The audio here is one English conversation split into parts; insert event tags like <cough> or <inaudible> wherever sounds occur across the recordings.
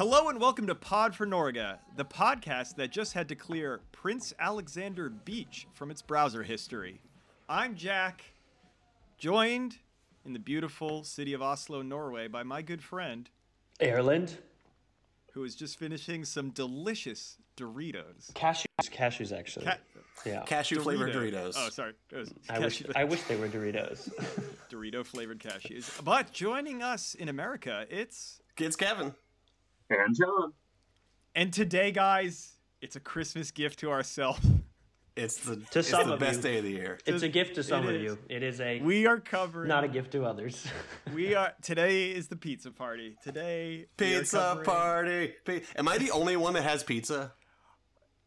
Hello and welcome to Pod for Norga, the podcast that just had to clear Prince Alexander Beach from its browser history. I'm Jack, joined in the beautiful city of Oslo, Norway, by my good friend Ireland. Who is just finishing some delicious Doritos. Cashews, cashews actually. Ca- yeah. Cashew flavored Doritos. Oh, sorry. I wish I wish they were Doritos. <laughs> Dorito flavored cashews. But joining us in America, it's Kids Kevin. And John. and today, guys, it's a Christmas gift to ourselves. It's the, To it's some the of best you. day of the year. it's a gift to some It of is. you. It is a We are covering not a gift to others. <laughs> We are today is the pizza party. Today Pizza party. Pi- Am I the only one that has pizza?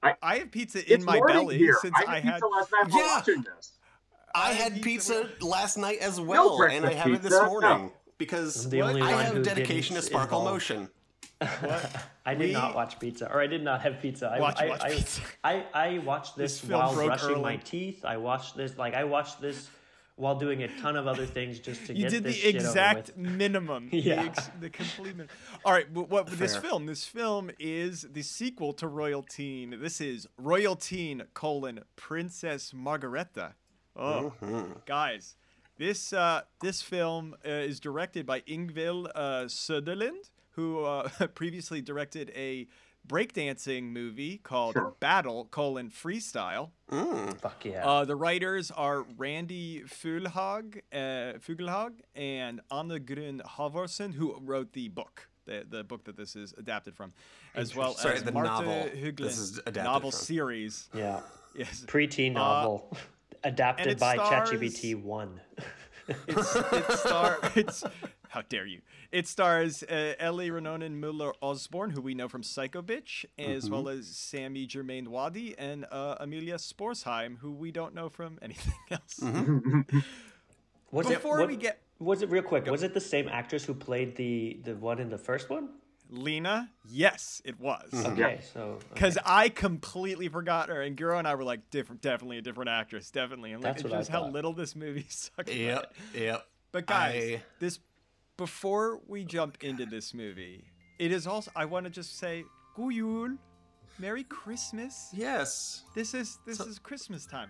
I I have pizza in my belly here. since I I, had had. pizza last night Yeah. watching this. I, I had had pizza pizza- last night as well, and I breakfast have it this morning No. because I'm the only I have dedication to Sparkle involve- Motion. <laughs> I did We- not watch pizza, or I did not have pizza. I, Watch- I, watch I, pizza. <laughs> I, I watched this, This while brushing my teeth. I watched this like I watched this while doing a ton of other things just to You get did this the exact <laughs> minimum. The, Yeah. ex- the complete minimum. All right, but what this film? This film is the sequel to Royalteen. This is Royalteen colon Princess Margrethe. Oh, guys, this uh, this film uh, is directed by Ingvild uh, Söderlind, who uh, <laughs> previously directed a breakdancing movie called Sure. Battle colon Freestyle. Fuck yeah. Uh, the writers are Randi Fuglehaug, uh, Fuglhag and Anne Gunn Halvorsen, who wrote the book, the, the book that this is adapted from, as well Sorry, as the Marta novel Huglin, this is adapted novel from. series. yeah. <laughs> Yes, Preteen novel. Adapted Uh, it by stars- ChatGPT one. <laughs> it's, it star it's how dare you it stars uh, ellie renonen muller osborne who we know from psycho bitch as well as sammy germain wadi and uh, amelia sporsheim who we don't know from anything <laughs> else <laughs> Was before it, what- we get Was it real quick? Was it the same actress who played the the one in the first one? lena yes it was Okay, so because I completely forgot her, and Guro and I were like, different, definitely a different actress, definitely. And like, That's it's what I just how little this movie <laughs> sucks. Yep, yep. But guys, I- this before we jump into this movie, it is also I want to just say, God jul, Merry Christmas. Yes. This is this is Christmas time.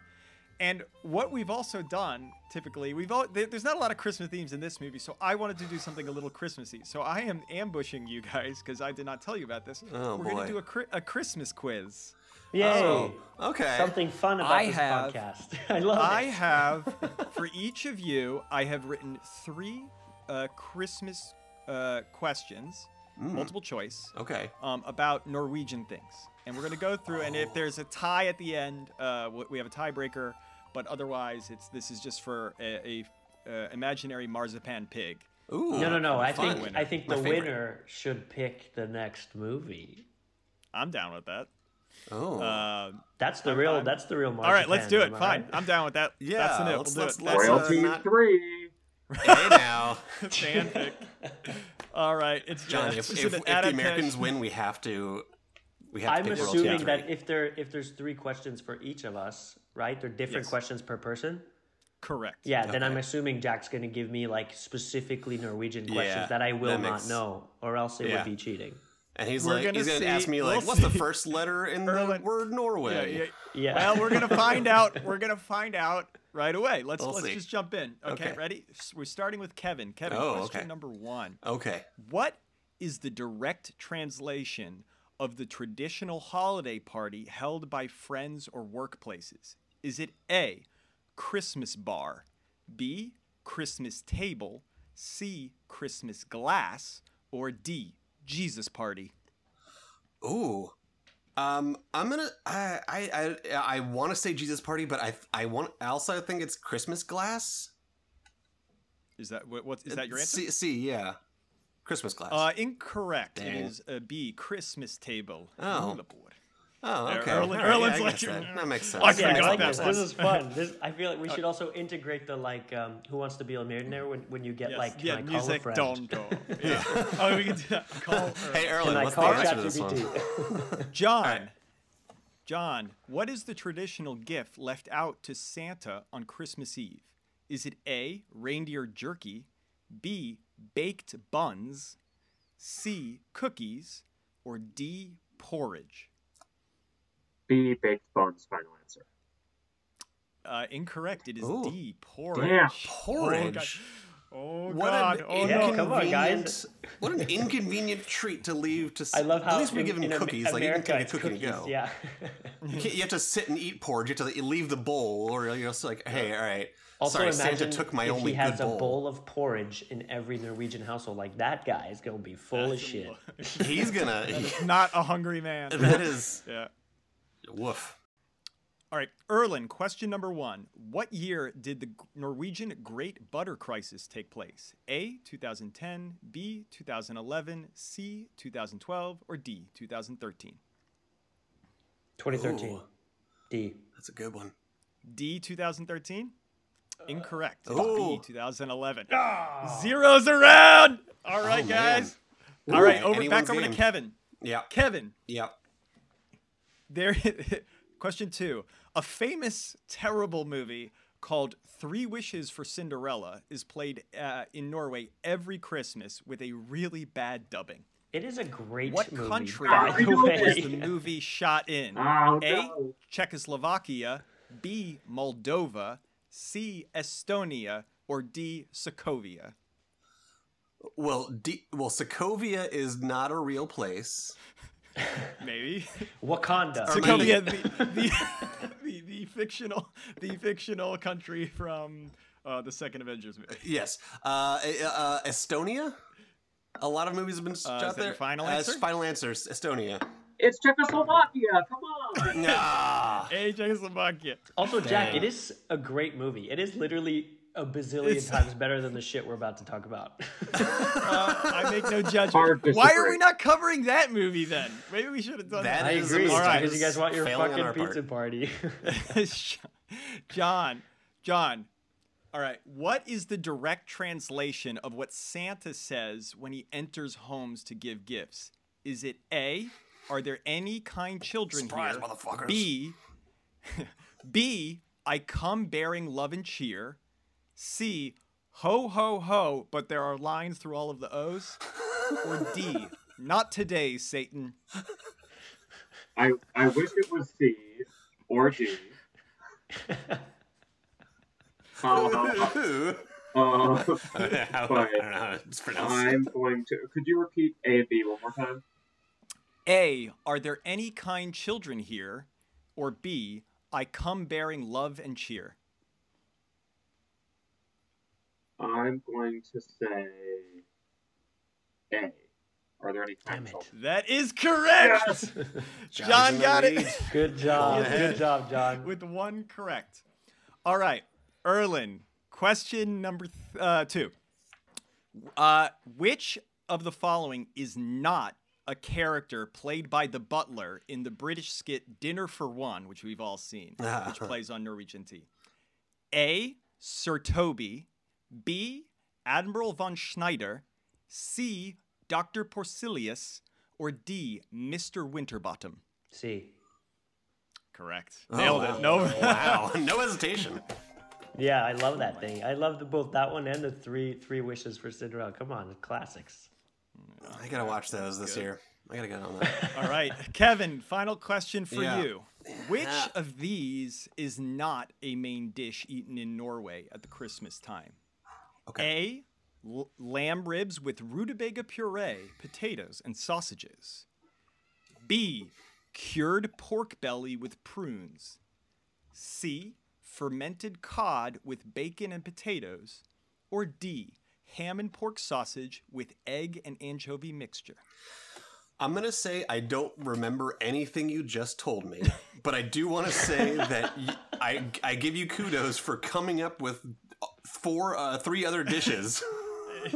And what we've also done, typically, we've all there's not a lot of Christmas themes in this movie, so I wanted to do something a little Christmassy. So I am ambushing you guys because I did not tell you about this. Oh, We're gonna do a, a Christmas quiz. yay! Oh, okay. Something fun about I this have- podcast. <laughs> I love I it. have, <laughs> for each of you, I have written three uh, Christmas uh, questions, multiple choice, Okay. um, about Norwegian things. And we're going to go through, and if there's a tie at the end, uh, we have a tiebreaker, but otherwise, it's this is just for a, a uh, imaginary marzipan pig. Ooh. No, no, no. I fun. think I think My the favorite. winner should pick the next movie. I'm down with that. Oh. Uh, That's the real. I'm- That's the real. all right, let's do it. Fine, right? I'm down with that. Yeah, That's the let's- we'll let's- do it. let's, That's uh, Royalty not- three. Hey <laughs> now, fanfic. All right, it's John. yeah, If, it's if, if the. Americans win, we have to. We have I'm to assuming that if there if there's three questions for each of us, right? They're different Yes. questions per person. Correct. Yeah, then I'm assuming Jack's going to give me like specifically Norwegian questions Yeah, that I will that not know, or else it Yeah. would be cheating. And he's We're like, gonna he's gonna ask me like, we'll what's the first letter in the Erlen- word Yeah, Norway? yeah. Yeah. Well, we're gonna find <laughs> out. We're gonna find out right away. Let's We'll let's see. just jump in. Okay, Okay. ready? We're starting with Kevin. Kevin, Oh, question okay. number one: Okay. What is the direct translation of the traditional holiday party held by friends or workplaces? Is it A, Christmas bar, B, Christmas table, C, Christmas glass, or D, Jesus party? Ooh. Um, I'm gonna. I I I, I want to say Jesus Party, but I I want. I also think it's Christmas glass. Is that what? What's is that your answer? C, C yeah. Christmas glass. Uh, incorrect. Dang. It is a B, Christmas table. Oh. Julebord. oh, okay. Erlen- All right, Erlen's yeah, I like- that, that makes sense. I Yeah, could've got like that this. one. This is fun. This, I feel like we should also integrate the like um, Who Wants to Be a Millionaire when, when you get Yes. like can yeah, I call music a don't go. <laughs> Yeah. oh, we can do that. Call. <laughs> Hey, Can Erlen, I what's the call answer to this one? <laughs> John. right. John, what is the traditional gift left out to Santa on Christmas Eve? Is it A, reindeer jerky, B, baked buns, C, cookies, or D, porridge? B baked buns. Final answer. Uh, incorrect. It is Ooh. D, porridge. Damn. Porridge. Oh, What God. an Oh, no. come on, guys. What an inconvenient treat to leave to. s- I love how at least we give them in Am- cookies. Like you can America, take a it's cookie and go. Yeah. You, can't, you have to sit and eat porridge. You have to leave the bowl, or you're just like, hey, all right. Also, Sorry, Santa took my if only he has a bowl. bowl of porridge in every Norwegian household. Like that guy is gonna be full of shit. He's gonna. <laughs> Not a hungry man. that is Yeah. Woof. All right, Erlen, question number one. What year did the Norwegian Great Butter Crisis take place? A, 2010, B, 2011, C, 2012, or D, 2013? 2013. Ooh. D. That's a good one. D, 2013? Incorrect. It's Ooh. B, 2011. Ah! Zeros around! All right, Oh, man. guys. All right, over, back anyone's over to. Kevin. Yeah. Kevin, Yeah. There, <laughs> question two. A famous, terrible movie called Three Wishes for Cinderella is played uh, in Norway every Christmas with a really bad dubbing. It is a great What movie. country by the way. is the movie shot in? <laughs> Oh, A. no. Czechoslovakia, B. Moldova, C. Estonia, or D. Sokovia? Well, D- well, Sokovia is not a real place. <laughs> <laughs> Maybe. Wakanda. Or Sokovia, the, the, <laughs> the, the fictional the fictional country from uh, the second Avengers movie. Yes. Uh, uh, Estonia. A lot of movies have been Uh, is shot that there. your final As answer? final answers, Estonia. It's Czechoslovakia. Come on. Ah. A. <laughs> Czechoslovakia. Also, Jack, Dang. it is a great movie. It is literally a bazillion It's- times better than the shit we're about to talk about. <laughs> Uh, I make no judgment. Why are we not covering that movie then? Maybe we should have done That I agree. All right. Because you guys want your fucking our part. pizza party. <laughs> <laughs> John, John. All right. What is the direct translation of what Santa says when he enters homes to give gifts? Is it A? Are there any kind children Surprise, here? motherfuckers. B. B. I come bearing love and cheer. C. Ho ho ho, but there are lines through all of the O's. Or D. Not today, Satan. I I wish it was C or D. <laughs> Uh, <laughs> uh, I uh, don't know how I don't know how it's pronounced. I'm going to. Could you repeat A and B one more time? A. Are there any kind children here? Or B. I come bearing love and cheer. I'm going to say A. Are there any Damn kind That is correct. Yes! <laughs> John John's in the got lead. it <laughs> Good job. Yes. Good job, John. with one correct. All right, Erlin. Question number th- uh, two. Uh, which of the following is not a character played by the butler in the British skit Dinner for One, which we've all seen, <laughs> which plays on Norwegian T? A. Sir Toby. B. Admiral von Schneider. C. Dr. Porcilius. Or D. Mr. Winterbottom. C. Correct. Oh, Nailed wow. it. No. Oh, wow, <laughs> no hesitation. Yeah, I love that thing. I love the, both that one and the three three wishes for Cinderella. Come on, classics. I gotta watch those this year. I gotta get on that. <laughs> All right, Kevin, final question for Yeah. you. Which of these is not a main dish eaten in Norway at the Christmas time? Okay. A. L- lamb ribs with rutabaga puree, potatoes, and sausages. B. Cured pork belly with prunes. C. Fermented cod with bacon and potatoes. Or D. Ham and pork sausage with egg and anchovy mixture. I'm gonna say I don't remember anything you just told me, but I do want to say that y- I I give you kudos for coming up with four uh, three other dishes <laughs>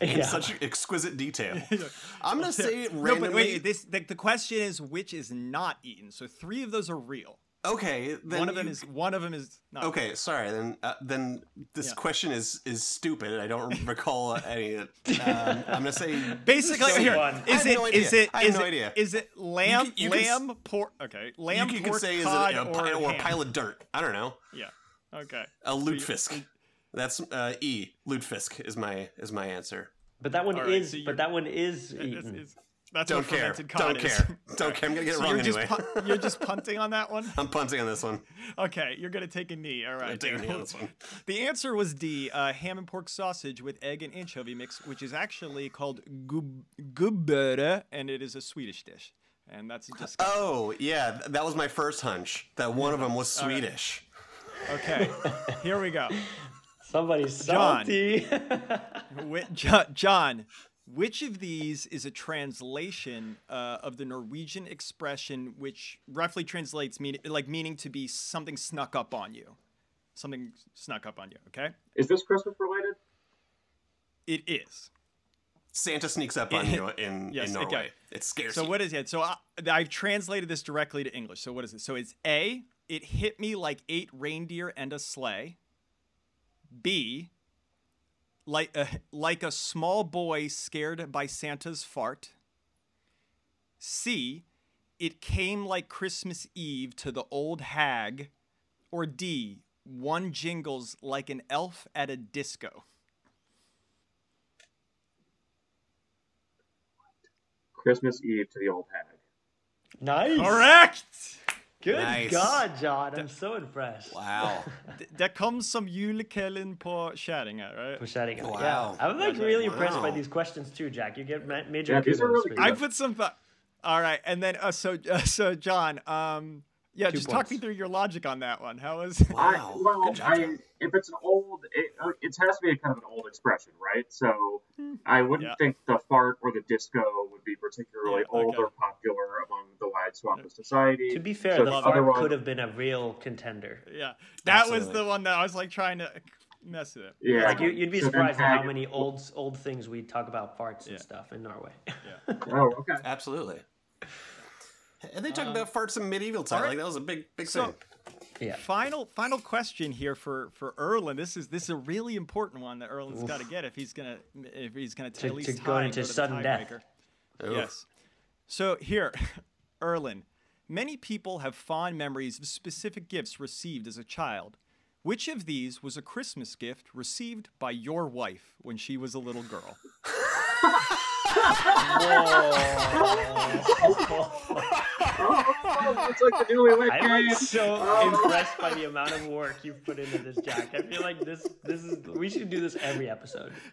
in Yeah. such exquisite detail. <laughs> I'm gonna say No, randomly. but wait, this the, the question is which is not eaten. So three of those are real. Okay, then one of them you- is one of them is not Okay, sorry. Then uh, then this Yeah. question is is stupid. I don't <laughs> recall any. Um, I'm gonna say Basically, So here fun. is it no is it I have is no it idea. is it lamb you can s- lamb pork okay lamb you pork could say is it cod a, or, pi- or a pile of dirt. I don't know. yeah okay A lutefisk. That's uh, E. Lutefisk is my is my answer. But that one All right, is. so but that one is <laughs> It's- eaten. it's- that's Don't what care. fermented cod Don't is. care. Don't care. I'm gonna get <laughs> it So wrong you're just anyway. you're just punting on that one. <laughs> I'm punting on this one. Okay, you're gonna take a knee. All right. I'm a knee on this one. The answer was D. Uh, ham and pork sausage with egg and anchovy mix, which is actually called gub- gubbere, and it is a Swedish dish. And that's just Oh yeah, that was my first hunch. That one of them was right. Swedish. okay. Here we go. Somebody's John. salty. <laughs> Whi- John, which of these is a translation uh, of the Norwegian expression, which roughly translates mean like meaning to be something snuck up on you, something snuck up on you? Okay, Is this Christmas related? it is. Santa sneaks up on you in, Yes, in okay. Norway. It scares So you. what is it? So I, I've translated this directly to English. So what is it? So it's A. It hit me like eight reindeer and a sleigh. B. Like a, like a small boy scared by Santa's fart. C. It came like Christmas Eve to the old hag. Or D. One jingles like an elf at a disco. Christmas Eve to the old hag. nice. Correct. Good Nice. God, John. I'm so impressed. Wow. <laughs> D- Der kom som julekvelden på kärringar, right? For shouting out. Wow. Yeah. I'm like really impressed by these questions too, Jack. You get major Yeah, these are kudos really I put some thought. All right, and then uh, so uh, so John, um, yeah, Two just talk me through your logic on that one. How is was? I, Wow. well, Good job, I, if it's an old, it, uh, it has to be a kind of an old expression, right? So I wouldn't Yeah. think the fart or the disco would be particularly Yeah, old okay. or popular among the wide swath of society. To be fair, So the the fart other one- could have been a real contender. Yeah, that was the one that I was like trying to mess with it. Yeah. Like you, you'd be So surprised at how many old old things we talk about farts Yeah. and stuff in Norway. Yeah. Oh, okay. Absolutely. And they talk um, about farts in medieval time. all right. Like that was a big, big So- thing. yeah. Final final question here for for Erlen. This is this is a really important one that Erlen's got to get if he's gonna if he's gonna To- at least to tie go and into to sudden death. tiebreaker. Yes. So here, <laughs> Erlen, many people have fond memories of specific gifts received as a child. Which of these was a Christmas gift received by your wife when she was a little girl? <laughs> Oh, it's like the newlywed I'm like so <laughs> oh. impressed by the amount of work you've put into this, Jack. I feel like this this is we should do this every episode. <laughs>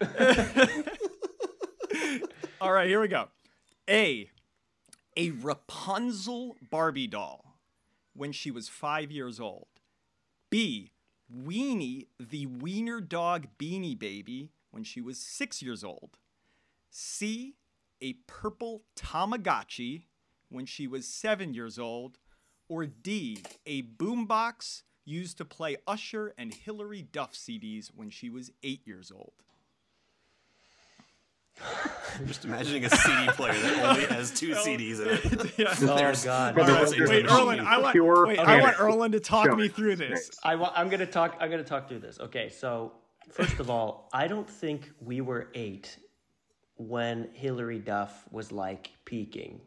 All right, here we go. A. A Rapunzel Barbie doll when she was five years old. B. Weenie the Wiener Dog Beanie Baby when she was six years old. C. A purple Tamagotchi when she was seven years old. Or D. A boombox used to play Usher and Hilary Duff CDs when she was eight years old. I'm <laughs> just imagining a CD player that only has two CDs in <laughs> it. Yeah. <laughs> Oh There's- God. But Alright, there's- Wait, there's Erlen, I want, pure wait, I want Erlen to talk Show me through this. I wa- I'm gonna talk. I'm gonna talk through this. Okay, so first of all, I don't think we were eight when Hilary Duff was like peaking.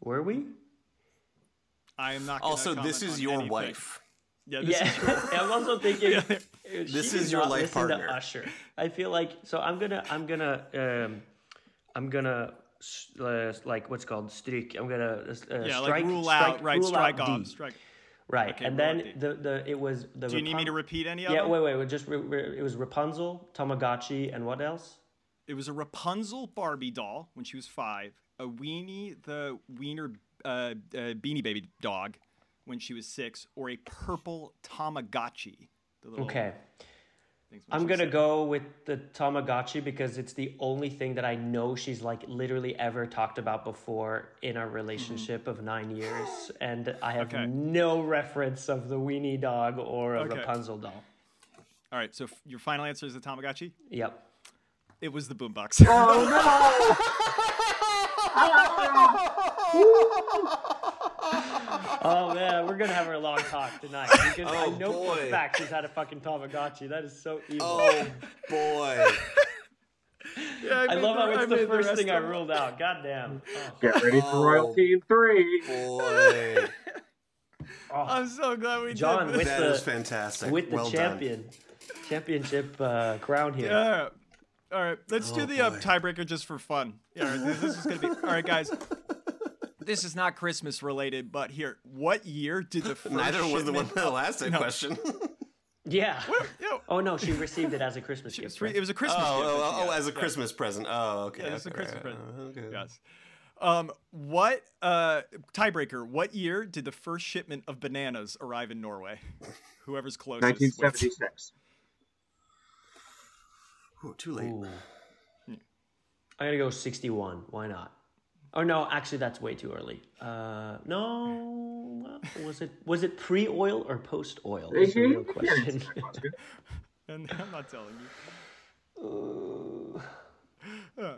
Were we? I am not. Also, this is your anything. wife. Yeah, this Yeah, is <laughs> I'm also thinking Yeah. <laughs> this This is your life partner. To Usher. I feel like so. I'm gonna. I'm gonna. Um, I'm gonna. Uh, like what's called streak. I'm gonna uh, yeah, strike, like rule strike, out, right? rule strike out off, D. strike. Right, Okay, and then the the it was the. Do you need me to repeat any of Yeah, them? wait, wait, wait. Just re- re- it was Rapunzel, Tamagotchi, and what else? It was a Rapunzel Barbie doll when she was five, a Weenie the Wiener uh, uh, Beanie Baby dog when she was six, or a purple Tamagotchi. The little Okay. I'm gonna go with the Tamagotchi because it's the only thing that I know she's like literally ever talked about before in our relationship of nine years, and I have Okay. no reference of the weenie dog or a Okay. Rapunzel doll. All right, so f- your final answer is the Tamagotchi. Yep. It was the boombox. Oh no! <laughs> oh man, we're gonna have a long talk tonight because I Oh, know for a fact she's had a fucking Tamagotchi. That is so evil. Oh boy. Yeah, I made love the- how it's the first rest thing I ruled out. God damn. Oh. Get ready for Oh. Royalteen 3. Boy. Oh. I'm so glad we John, did with this. That the- is fantastic. With the well champion, championship uh, crown here. Yeah. All right, let's do Oh, the uh, tiebreaker just for fun. Yeah, all right, this is gonna be. All right, guys. This is not Christmas related, but here, what year did the <laughs> first done. Neither was the one shipment that last No. question. <laughs> Yeah. Yo, Oh no, she received it as a Christmas it's gift. free- right? it was a Christmas oh, gift. oh, that oh, she as a Yeah. Christmas present. Oh, okay. Yeah, it's a okay, Christmas right. present. Okay. Yes. Um, what uh tiebreaker? What year did the first shipment of bananas arrive in Norway? Whoever's closest. 1976. Ooh, too late. Ooh. I'm gonna go 61. Why not? Oh no, actually that's way too early. Uh, no, was it was it pre-oil or post-oil? Is the real question. <laughs> And <laughs> I'm not telling you. Uh,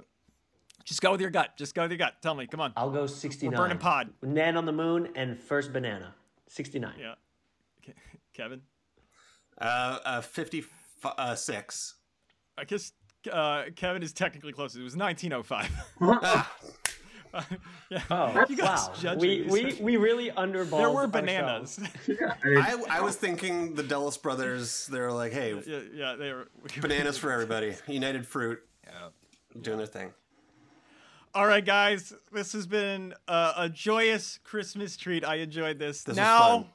Just go with your gut. Just go with your gut. Tell me. Come on. I'll go 69. burning pod. Nan on the moon and first banana. 69. Yeah. Kevin. Uh, uh, 56. I guess uh, Kevin is technically closest. It was 1905. Ah, <laughs> yeah. Oh, wow. We, we, we really underballed there were bananas. <laughs> yeah, I mean, I, I was thinking the Dulles brothers, they were like, hey, yeah, yeah, they were. bananas for everybody. United Fruit. yeah. Doing their thing. All right, guys. This has been uh, a joyous Christmas treat. I enjoyed this. This now, fun.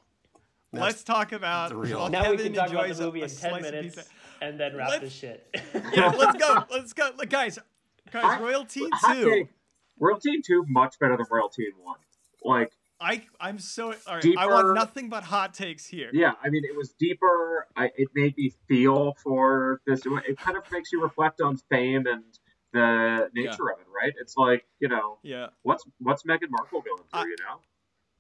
Let's talk about. the real- while Now we Kevin can talk about enjoys the a- movie a in 10 of minutes pizza- and then wrap Let's- this shit. <laughs> Yeah, let's go. Let's go, Look, guys. Guys, Hot- Royalty hot Two. Royalteen 2 much better than Royalteen 1. Like, I I'm so all right. I want nothing but hot takes here. yeah, I mean, it was deeper. I, it made me feel for this. It kind of makes you reflect on fame and the nature of it, right? It's like, you know, Yeah. what's what's Meghan Markle going through, I- you know?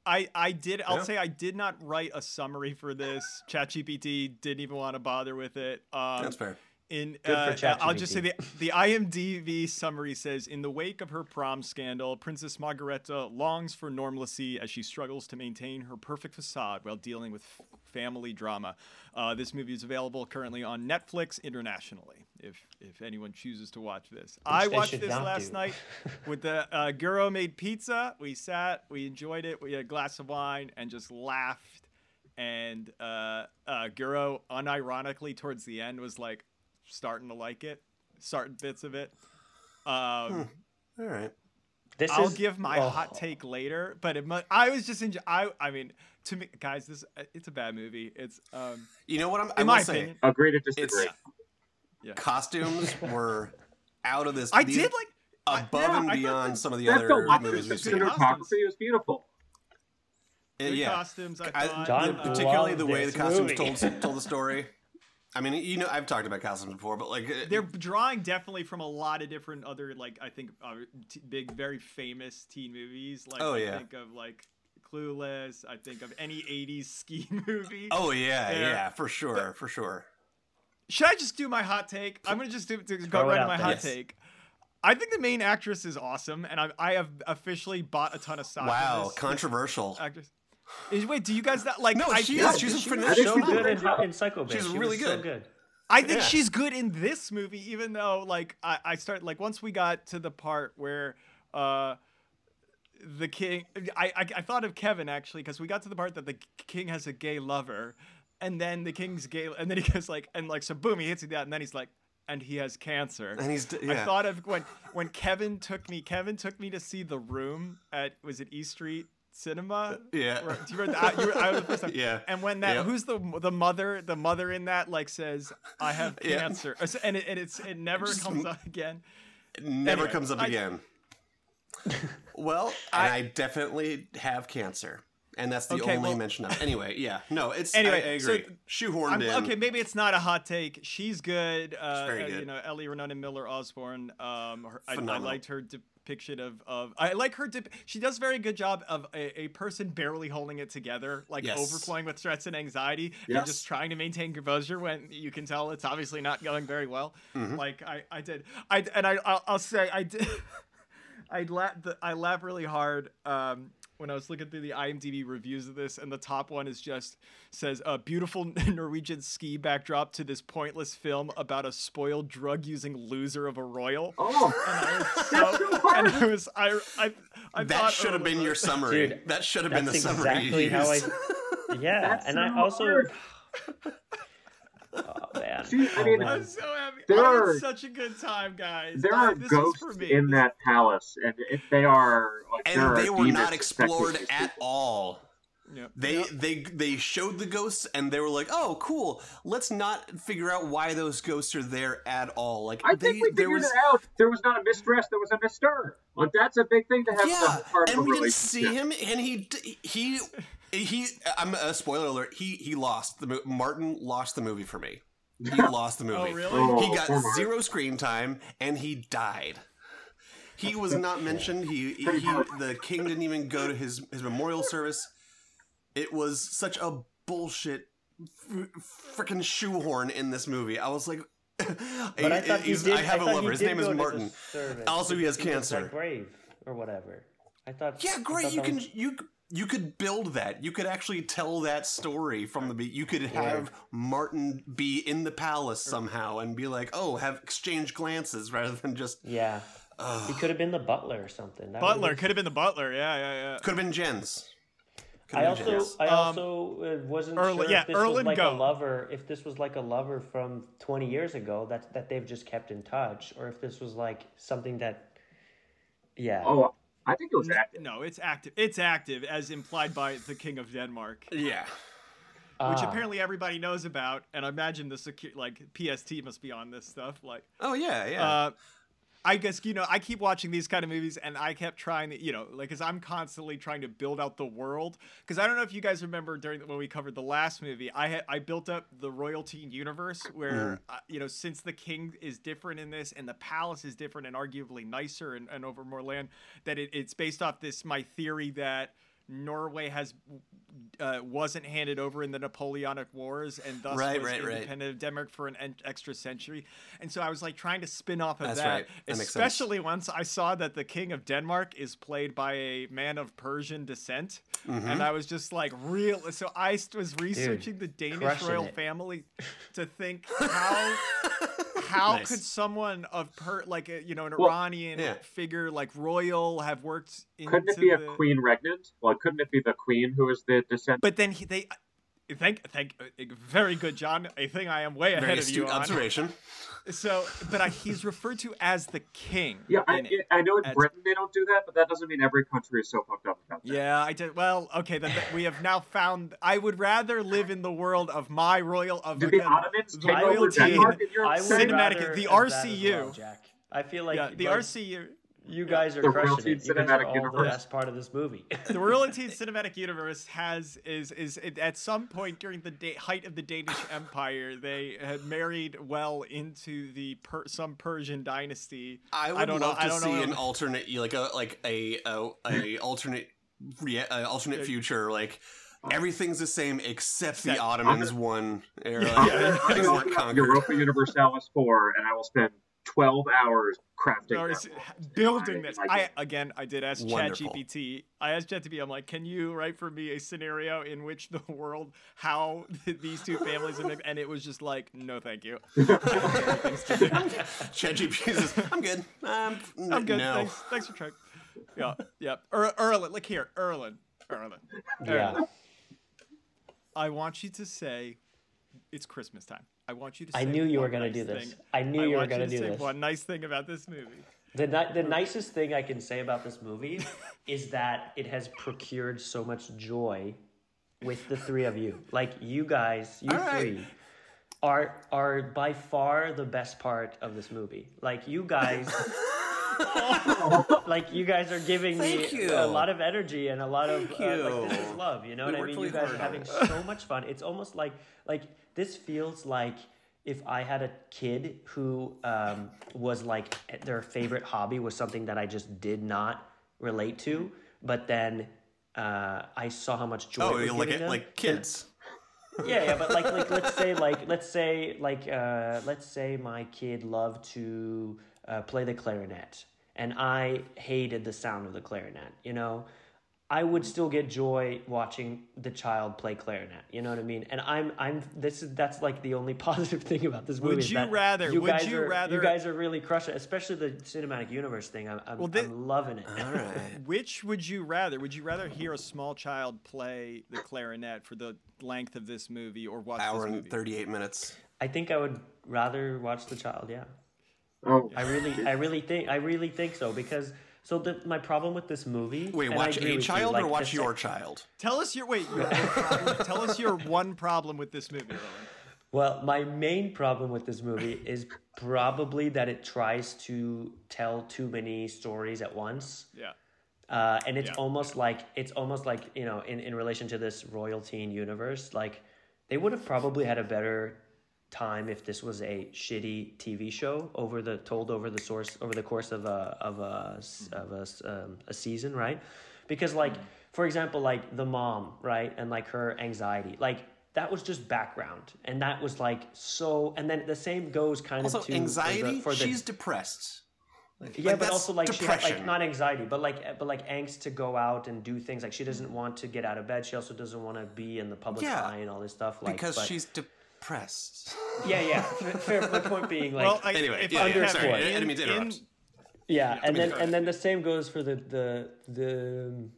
I, I did I'll Yeah. say I did not write a summary for this. ChatGPT didn't even want to bother with it. Um, That's fair. In uh, I'll just say the the IMDb summary says in the wake of her prom scandal, Princess Margrethe longs for normalcy as she struggles to maintain her perfect facade while dealing with family drama. Uh, this movie is available currently on Netflix internationally. If if anyone chooses to watch this, I watched this last do. night <laughs> with the uh, Guro made pizza. We sat, we enjoyed it. We had a glass of wine and just laughed. And uh, uh, Guro, unironically, towards the end, was like starting to like it, starting bits of it. Um, All right. This I'll is, give my oh, hot take later, but it mu- I was just enjoy- I I mean, to me, guys, this it's a bad movie. It's um, You know what I'm, I in will my say? opinion. Agree to It's disagree. costumes <laughs> were out of this. I these- did like above yeah, and I thought beyond the- some of the other film, I movies we've the seen. Costumes. cinematography was beautiful. Uh, yeah, costumes. I I, thought. The- uh, particularly the way the costumes movie. told told the story. <laughs> I mean, you know, I've talked about costumes before, but like uh, they're drawing definitely from a lot of different other like I think uh, t- big very famous teen movies. Like Oh, I yeah. think of like Clueless. I think of any '80s <laughs> ski movie. Oh yeah, Yeah. yeah, for sure, for sure. Should I just do my hot take? I'm gonna just do, to go right to my there. hot Yes. take. I think the main actress is awesome, and I, I have officially bought a ton of stock. Wow, controversial. actress. Is, wait, do you guys not like? No, I she is. She's a phenomenal. think so she's good in, in Psycho. She's She really was so good. good. I think Yeah. she's good in this movie, even though like I, I start like once we got to the part where uh the king I I, I thought of Kevin actually because we got to the part that the king has a gay lover, and then the king's gay, and then he <laughs> goes like and like so boom he hits you that, and then he's like and he has cancer. And he's d- I yeah. thought of when when Kevin took me Kevin took me to see The Room at was it East Street Cinema? Yeah. Or- do you remember that? You were, I was the first time. <laughs> Yeah. And when that, Yep. who's the the mother? The mother in that like says, "I have <laughs> Yeah. cancer," and it, and it's it never Just- comes up again. It never Anyway, comes up I- again. <laughs> well, and I, definitely have cancer, and that's the Okay, only well- mention of. it. Anyway, yeah, no, it's Anyway, I, I so. Shoehorned I'm, in. okay, maybe it's not a hot take. She's good. Uh, very uh, good. You know, Ellie Renan and Miller Osborne. Um, her, I, I liked her depiction of of. I like her. Dep- she does a very good job of a, a person barely holding it together, like Yes. overflowing with stress and anxiety, and just trying to maintain composure when you can tell it's obviously not going very well. Mm-hmm. Like I, I did. I and I, I'll, I'll say I did. <laughs> I laugh. I laugh really hard. Um, when I was looking through the IMDb reviews of this, and the top one is just says a beautiful <laughs> Norwegian ski backdrop to this pointless film about a spoiled drug using loser of a royal. Oh, <laughs> So, and I was I I, I That thought should have oh, been your <laughs> summary. Dude, that should have been the That's summary. exactly how I. Yeah, That's and so I also. Hard. Man. See, I mean, man. I'm so happy. There I are- had such a good time, guys. there Uh, are this ghosts for me. in that palace, and if they are like, there and are they were not explored at all. Yep. They Yep. they they showed the ghosts and they were like, "Oh, cool. Let's not figure out why those ghosts are there at all." Like I they, think we there figured was it out. There was not a mistress. There was a Mister. Like that's a big thing to have yeah, a part of and a we didn't see him, and he he he. I'm a spoiler alert. He he lost the mo- Martin lost the movie for me. He lost the oh, movie. Oh, really? Oh, He got zero screen time, and he died. He was not mentioned. He, he the king didn't even go to his his memorial service. It was such a bullshit, freaking shoehorn in this movie. I was like, <laughs> But I thought he did. I have a thought lover. His name is go to the Martin. Also, he has was, cancer. Like brave or whatever. I thought. Yeah, I great. thought You that can was- you you could build that. You could actually tell that story from the be. You could have Martin be in the palace somehow and be like, "Oh, have exchange glances," <laughs> rather than just Yeah. He could have been the butler or something. That Butler been- could have been the butler. Yeah, yeah, yeah. could have been Jens. Could I have been also, Jens. I Um, also uh, wasn't Erlen- sure yeah, if this was like Go. a lover. If this was like a lover from 20 years ago that that they've just kept in touch, or if this was like something that, yeah, Oh, I think it was active. No, it's active. It's active, as implied by the King of Denmark, yeah. which Ah. apparently everybody knows about. And I imagine the secu- like PST must be on this stuff. Like, Oh yeah, yeah. uh, I guess you know I keep watching these kind of movies, and I kept trying to, you know, like, cause I'm constantly trying to build out the world. Cause I don't know if you guys remember during when we covered the last movie, I had I built up the royalty universe where, uh, you know, since the king is different in this, and the palace is different and arguably nicer and, and over more land, that it, it's based off this my theory that. Norway has uh, wasn't handed over in the Napoleonic Wars and thus Right, was right, right. independent of Denmark for an en- extra century. And so I was like trying to spin off of That's that, right. That especially once I saw that the King of Denmark is played by a man of Persian descent, Mm-hmm. and I was just like real. So I was researching the Danish royal it. family to think <laughs> how. How Nice. could someone of per like a, you know an Well, Iranian yeah. figure like royal have worked into Couldn't it be a queen regnant? Well, couldn't it be the queen who is the descendant? But then he, they, thank, thank, uh, very good, John. I think I am way ahead Very of you astute on. observation. So, but I, he's referred to as the king. Yeah, I, it. I know in As- Britain they don't do that, but that doesn't mean every country is so fucked up about that. Yeah, I did. Well, okay, then we have now found. I would rather live in the world of my royal of Did the again, Ottomans take over royalty. Denmark in your I would Cinematic- the have that as RCU. well, Jack. I feel like Yeah, the like, RCU. You guys are The crushing royalty it. You guys cinematic are all the universe. best part of this movie. <laughs> <laughs> The royalty cinematic universe has is is it, at some point during the da- height of the Danish <laughs> Empire, they had married well into the per- some Persian dynasty. I would don't love know. I to don't see know. an alternate, like a like a a, a alternate, rea- a alternate future. Like everything's the same except the Ottomans won. Era. Yeah. Things weren't. Europa Universalis 4, and I will spend 12 hours crafting Or that is- building this. Like I again, I did ask Wonderful. ChatGPT. I asked Chat ChatGPT. I'm like, can you write for me a scenario in which the world, how <laughs> these two families, are mixed?" and it was just like, no, thank you. <laughs> ChatGPT says, "I'm good. Um, n- I'm good. No. Thanks, thanks for trying. Yeah, yeah. Er, Erlen, look here, Erlen, Erlen. yeah. Erlen. I want you to say, it's Christmas time. I want you to. Say I knew you were one gonna do this. thing. I knew I you were gonna do say this. One nice thing about this movie. The ni- the nicest thing I can say about this movie <laughs> is that it has procured so much joy with the three of you. <laughs> Like you guys, you All right. three are are by far the best part of this movie. Like you guys <laughs> like you guys are giving Thank me you. a lot of energy and a lot of Thank uh, like this is love, you know We what I mean? You guys are having so much fun. It's almost like like this feels like if I had a kid who um, was like their favorite hobby was something that I just did not relate to, but then uh, I saw how much joy Oh, it was you like them. like kids. Yeah, yeah, but like, like let's say, <laughs> like, let's say, like, uh, let's say my kid loved to uh, play the clarinet, and I hated the sound of the clarinet. You know, I would still get joy watching the child play clarinet. You know what I mean? And I'm I'm this is that's like the only <laughs> positive thing about this movie. Would you rather- You would guys you are, rather- You guys are really crushing, it, especially the cinematic universe thing. I'm I'm, Well, thi- I'm loving it. All right. <laughs> Which would you rather? Would you rather hear a small child play the clarinet for the length of this movie, or watch Hour this and 38 minutes. I think I would rather watch the child. Yeah. Oh, I really, I really think, I really think so because so the my problem with this movie. Wait, watch agree a with you, child like, or the watch sec- your child? Tell us your wait. Your, your problem, tell us your one problem with this movie. Rowan. Well, my main problem with this movie is probably that it tries to tell too many stories at once. Yeah. Uh, and it's Yeah. almost like it's almost like you know in, in relation to this royal teen universe like they would have probably had a better time if this was a shitty tv show over the told over the source over the course of a of a of a, um, a season right because like for example like the mom right and like her anxiety like that was just background and that was like so and then the same goes kind Also, of to for the- anxiety. for the, She's depressed. yeah, Like, but also like she had, like depression. not anxiety, but like but like angst to go out and do things. Like she doesn't want to get out of bed. She also doesn't want to be in the public Yeah, eye and all this stuff. Like because but- she's depressed. yeah, yeah. Fair, fair. My point being like well, I, Anyway, if yeah, I yeah, have- sorry, I in- didn't mean to in- interrupt. yeah, and then and then the same goes for the the the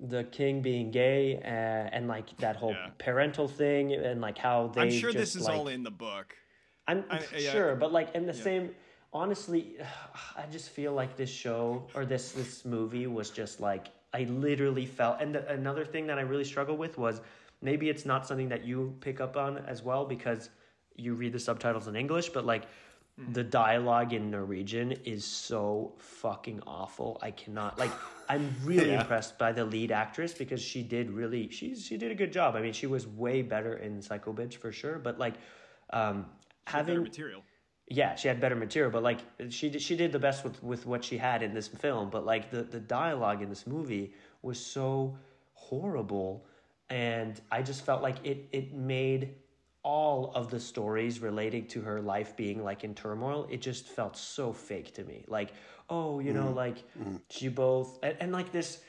the king being gay uh, and like that whole Yeah. parental thing and like how they. I'm sure just, this is like, all in the book. I'm I- yeah. sure, but like in the same, honestly, <sighs> I just feel like this show or this this movie was just like I literally felt. And the, another thing that I really struggled with was maybe it's not something that you pick up on as well because you read the subtitles in English, but like the dialogue in Norwegian is so fucking awful. I cannot like. I'm <laughs> really Yeah. impressed by the lead actress because she did really she's she did a good job. I mean, she was way better in Psycho Bitch for sure, but like um Better having material. yeah she had better material but like she did, she did the best with with what she had in this film but like the the dialogue in this movie was so horrible and i just felt like it it made all of the stories relating to her life being like in turmoil it just felt so fake to me. Like oh you know mm. like mm. she both and, and like this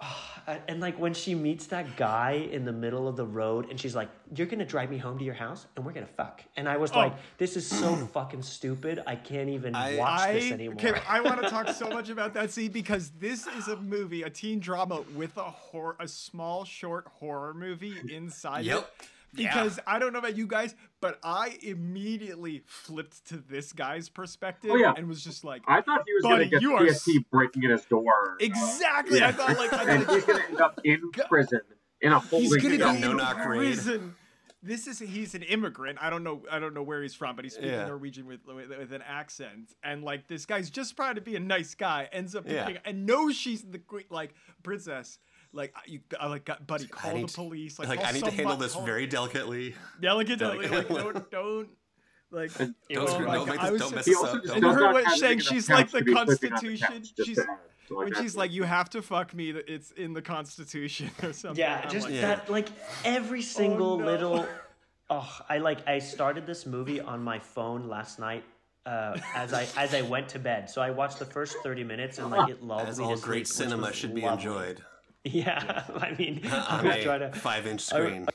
<sighs> and and, like when she meets that guy in the middle of the road and she's like you're gonna drive me home to your house and we're gonna fuck. And i was oh. like this is so <clears throat> fucking stupid. I can't even I- watch this anymore. okay, I want to <laughs> talk so much about that scene because this is a movie, a teen drama with a horror, a small short horror movie inside Yep. it. Because I don't know about you guys, but I immediately flipped to this guy's perspective Oh, yeah. and was just like, I thought he was going to get you are PST breaking in his door. exactly. I thought like, I <laughs> and thought, he's going to end up in prison in a holding he's gonna Yeah, be no in knock raid. prison. This is he's an immigrant. I don't know. I don't know where he's from, but he's speaking Yeah. Norwegian with, with with an accent. And like this guy's just trying to be a nice guy, ends up Yeah. being, and knows she's the queen, like princess. Like you, I like, got- buddy, call the police. Like, Like, I need to handle this very delicately. delicate. delicate, Like, don't, <laughs> don't, like, It Don't was oh don't make I this- was don't mess <laughs> this also up. just And her not was saying she's like the to be sleeping on the Constitution. She's- to add. So I when she's like, you have to fuck me. that It's in the Constitution or something. yeah I'm just like, Yeah. that like every single no. little <laughs> oh i like i started this movie on my phone last night uh, as I as I went to bed, so I watched the first thirty minutes and like it lulled As me all to great sleep, which cinema should be lovely. enjoyed Yeah, <laughs> I mean, I <laughs> on was trying to five-inch screen.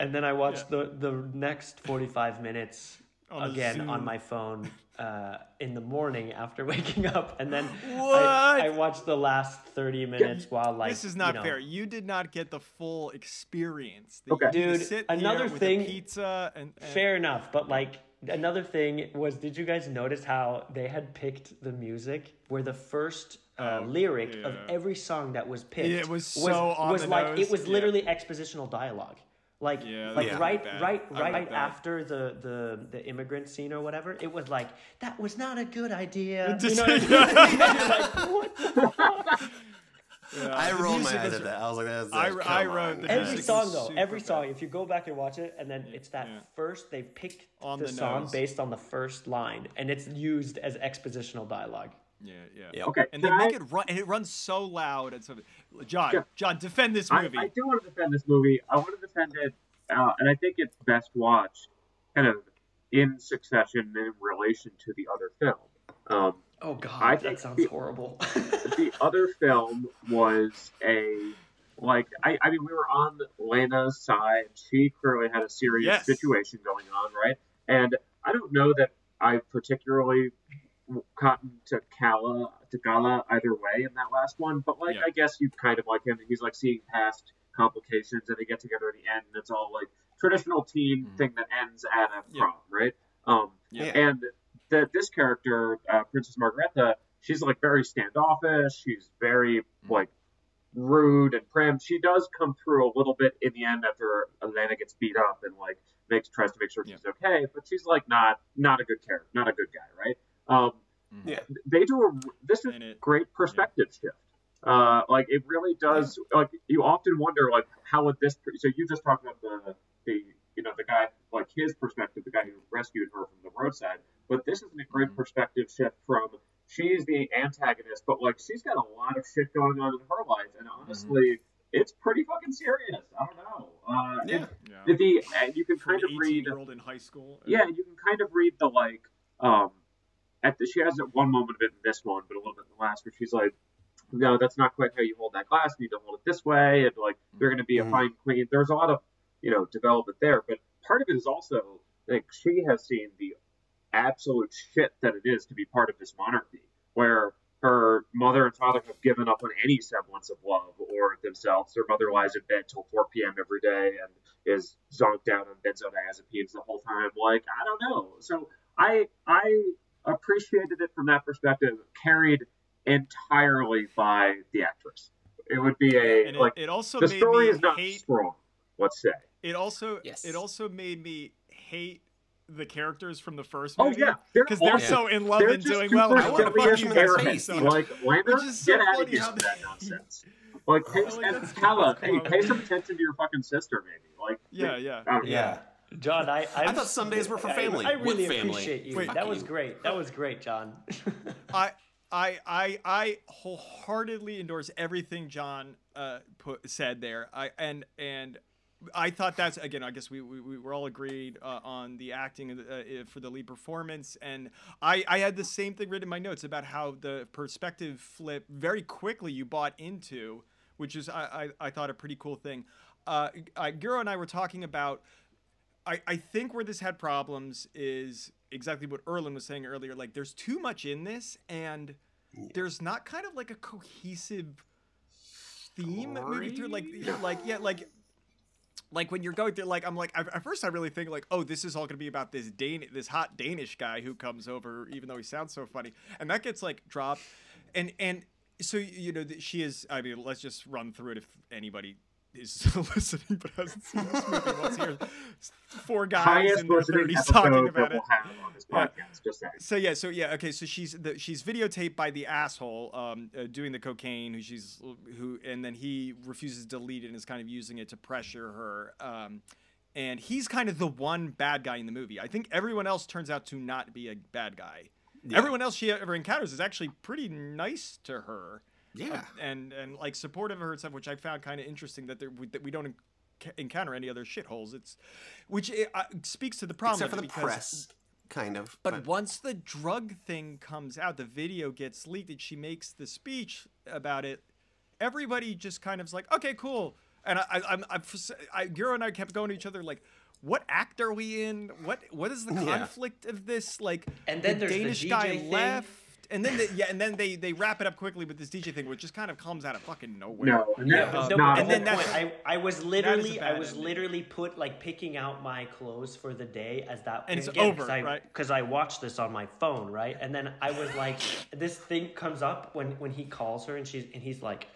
And then I watched the the next forty five minutes On a again on my phone uh, in the morning after <laughs> waking up, and then I, I watched the last thirty minutes while like this is not you know, fair. You did not get the full experience. Okay. you get to Dude, sit another here with a thing- pizza and, and Fair enough, but like another thing was, did you guys notice how they had picked the music where the first uh, Oh, lyric of every song that was picked It was so on was like nose, it was yeah. literally expositional dialogue. Like, Yeah, like that's right, bad. right, right after the, the the immigrant scene or whatever, it was like that was not a good idea. You know what I mean? <laughs> <laughs> Like, what the fuck? Yeah, I the rolled my music eyes at that. I was like, "That's, I- that's I come wrote the. Every song though, super every bad. song. If you go back and watch it, and then it's that yeah. first they picked On the, the song based on the first line, and it's used as expositional dialogue. Yeah, yeah. Yep. Okay, And they can make it run, and it runs so loud and so. John, Yeah. John, defend this I, movie. I do want to defend this movie. I want to defend it, uh, and I think it's best watched kind of in succession in relation to the other film. Um, Oh god, I that sounds the- horrible. <laughs> the other film was a like I, I mean we were on Lena's side. She clearly had a serious Yes. situation going on, right? And I don't know that I particularly gotten to Kala to Gala either way in that last one, but like Yeah. I guess you kind of like him. He's like seeing past complications, and they get together at the end, and it's all like traditional teen Mhm. thing that ends at a Yeah. prom, right? Um, Yeah. and the, this character, uh, Princess Margrethe, she's like very standoffish. She's very Mm-hmm. like rude and prim. She does come through a little bit in the end after Elena gets beat up and like makes tries to make sure Yeah. she's okay, but she's like not not a good character, not a good guy, right? Um, Yeah. they do a this is And it- great perspective shift. Uh, like it really does. Like you often wonder, like how would this? So you just talked about the the you know the guy like his perspective, the guy who rescued her from the roadside. But this isn't a great Mhm. perspective shift from she's the antagonist, but like she's got a lot of shit going on in her life, and honestly, it's pretty fucking serious. I don't know. Uh, Yeah. Yeah. the and you can For an kind of read 18 year old in high school. yeah, and you can kind of read the like um at the she has it one moment of it in this one, but a little bit in the last where she's like, No, that's not quite how you hold that glass, you need to hold it this way, and like they're gonna be a Mhm. fine queen. There's a lot of, you know, development there, but part of it is also like she has seen the absolute shit that it is to be part of this monarchy, where her mother and father have given up on any semblance of love or themselves. Their mother lies in bed till 4 p.m. every day and is zonked out on benzodiazepines the whole time. Like, I don't know. So I I appreciated it from that perspective, carried entirely by the actress. It would be a And it, like it also the made story me is not hate strong. Let's say. It also Yes. it also made me hate the characters from the first movie. Oh movie. yeah, they're because they're so in love They're and doing super well. I I wanna wanna punch punch him you in face. so Like Lander, Which so get out of funny here with that nonsense. <laughs> Like, pay, Like, and Kala, hey, pay some attention to your fucking sister, maybe. Like, Yeah, yeah. I. Yeah. John, I I, I thought Sundays were for family, I, with really family. appreciate you. Wait. that Fuck was you. great. That was great, John. <laughs> I I I I wholeheartedly endorse everything John uh put said there. I and and I thought that's again. I guess we we, we were all agreed uh, on the acting uh, for the lead performance, and I I had the same thing written in my notes about how the perspective flip very quickly you bought into, which is I I, I thought a pretty cool thing. Uh, I, Guro and I were talking about I, I think where this had problems is exactly what Erlen was saying earlier. Like, there's too much in this, and there's not kind of like a cohesive theme moving through. Like, like yeah, like, like when you're going through. Like, I'm like, at first I really think like, oh, this is all gonna be about this Dan, this hot Danish guy who comes over, even though he sounds so funny, and that gets like dropped, and and so you know she is. I mean, let's just run through it if anybody is <laughs> listening but hasn't seen this movie. Let's four guys Highest in their thirties talking that about we'll it. on this Yeah. podcast. Just. So yeah, so yeah, okay. So she's the, she's videotaped by the asshole um, uh, doing the cocaine, who she's who, and then he refuses to delete it and is kind of using it to pressure her. Um, and he's kind of the one bad guy in the movie. I think everyone else turns out to not be a bad guy. Everyone else she ever encounters is actually pretty nice to her Yeah. and and like supportive of her stuff, which I found kind of interesting that there that we don't enc- encounter any other shitholes. It's which it, uh, speaks to the problem Except for the because- press, kind of. But once the drug thing comes out, the video gets leaked, and she makes the speech about it. Everybody just kind of's like, okay, cool. And I, I, I'm, I'm, I, Guro and I kept going to each other like, what act are we in? What, what is the Yeah. conflict of this? Like, And then the there's the Danish DJ guy thing. left, and then they, yeah, and then they they wrap it up quickly with this DJ thing, which just kind of comes out of fucking nowhere. No, and Yeah, that but was no, not. and then that's- I, I was literally, I was ending. literally put like picking out my clothes for the day as that, And it's again, over, 'cause I, right? Because I watched this on my phone, right? And then I was like, this thing comes up when when he calls her, and she's and he's like,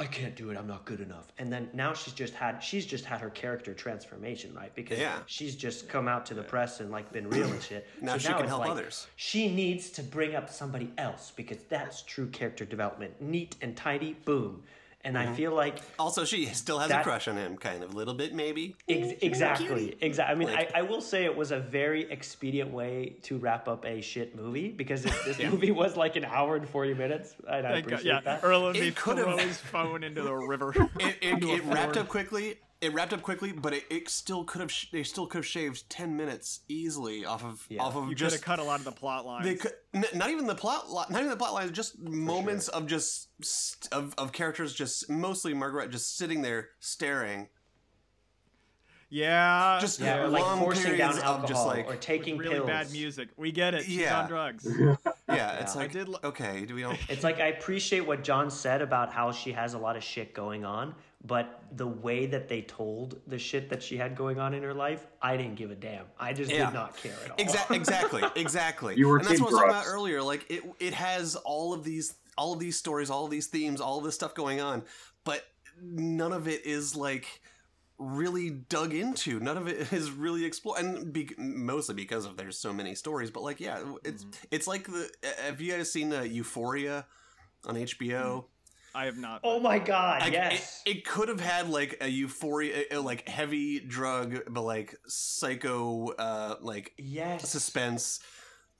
I can't do it. I'm not good enough. And then now she's just had she's just had her character transformation, right? Because Yeah. she's just come out to the press and like been real and shit. <clears throat> Now So she can help like, others. She needs to bring up somebody else because that's true character development. Neat and tidy, boom. And Mm-hmm. I feel like also, she still has That- a crush on him, kind of, a little bit maybe. Ex- exactly, exactly. I mean, Like- I, I will say it was a very expedient way to wrap up a shit movie because if this <laughs> movie was like an hour and forty minutes, and I Thank God, appreciate yeah, that. Earl and me could've- throw his phone into the river. <laughs> It, it, it wrapped up quickly. It wrapped up quickly, but it, it still could have. Sh- they still could have shaved ten minutes easily off of Yeah. off of You could just have cut a lot of the plot lines. They could n- not even the plot, li- not even the plot lines, just moments of just st- of, of characters, just mostly Margaret just sitting there staring, yeah, just Yeah, or long like forcing down periods alcohol of just like or taking really pills. bad music. We get it. She's Yeah. on drugs. <laughs> yeah, it's Yeah. like I did li- okay, do we don't? It's like I appreciate what John said about how she has a lot of shit going on, but the way that they told the shit that she had going on in her life, I didn't give a damn. I just Yeah. did not care at all. Exactly, exactly, <laughs> exactly. You were and that's what I was talking about earlier. Like it, it has all of these, all of these stories, all of these themes, all of this stuff going on, but none of it is like really dug into. None of it <laughs> is really explored, and be, mostly because of there's so many stories. But like, yeah, it's it's like the. Have you guys seen uh, Euphoria on HBO? I have not. Oh my god, Like, yes. it, it could have had like a euphoria, uh, like heavy drug, but like psycho, uh, like yes. suspense.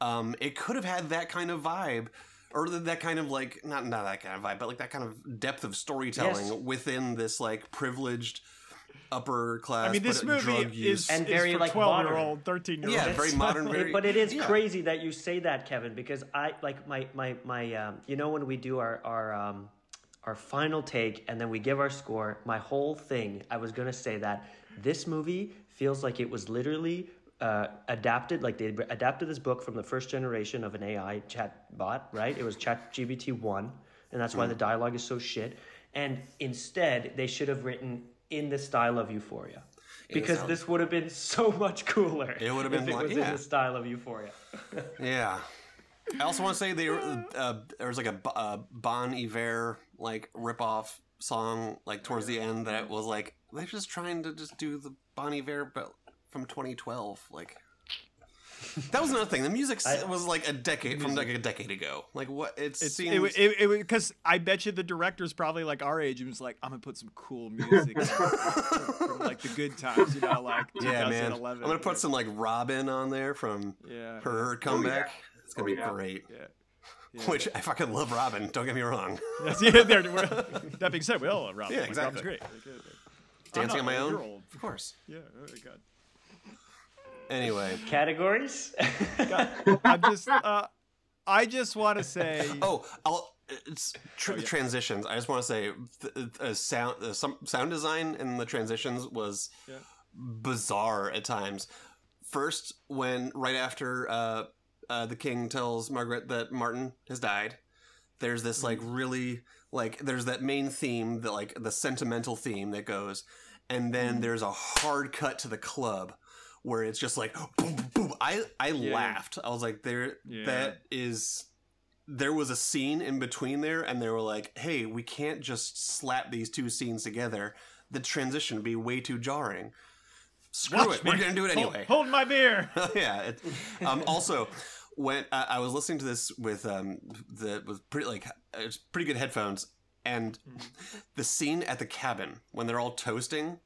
Um, it could have had that kind of vibe, or that kind of like not not that kind of vibe, but like that kind of depth of storytelling Yes. within this like privileged upper class. I mean, this but movie drug use. is, And is very, for like, twelve year old, thirteen year old. Yeah, old. very modern, very- but it is yeah. crazy that you say that, Kevin, because I like my my my. Um, you know when we do our our um, our final take and then we give our score. My whole thing, I was gonna say that this movie feels like it was literally. Uh, adapted like they adapted this book from the first generation of an AI chat bot, right? It was Chat GPT one, and that's why the dialogue is so shit. And instead, they should have written in the style of Euphoria, because sound- this would have been so much cooler. It would have if been it like- was yeah. in the style of Euphoria. Yeah. I also want to say they uh, there was like a, Bo- uh Bon Iver like ripoff song like towards the end that was like they're just trying to just do the Bon Iver but from 2012 like that was another thing. The music s I- was like a decade from like a decade ago. Like what it It's seems it it because I bet you the director's probably like our age and was like, I'm gonna put some cool music from, from, like the good times, you know, like yeah man. I'm gonna put some like Robyn on there from yeah, her, her comeback it's gonna Oh, be yeah. great yeah. <laughs> yeah. which I fucking love Robyn don't get me wrong <laughs> Yes, yeah, there, <laughs> that being said, we all love Robyn. Yeah, Like, Robyn's exactly. great. Like, uh, I'm dancing on my own You're old. of course Yeah. Oh my god. anyway Categories? I'm just. Uh, I just want to say. Oh, I'll, it's tr- Oh, yeah. transitions. I just want to say, th- uh, sound, uh, some sound design in the transitions was Yeah. bizarre at times. First, when right after uh, the king tells Margaret that Martin has died, there's this like Mm-hmm. really like there's that main theme, that like the sentimental theme that goes, and then Mm-hmm. there's a hard cut to the club where it's just like boom, boom, boom. I I Yeah. laughed. I was like, there, Yeah. that is. There was a scene in between there, and they were like, "Hey, we can't just slap these two scenes together. The transition would be way too jarring. Screw Watch it, me. we're gonna do it Hold- anyway." Hold, my beer. <laughs> yeah. It, um, <laughs> also, when I, I was listening to this with um, the with pretty like it's pretty good headphones, and the scene at the cabin when they're all toasting,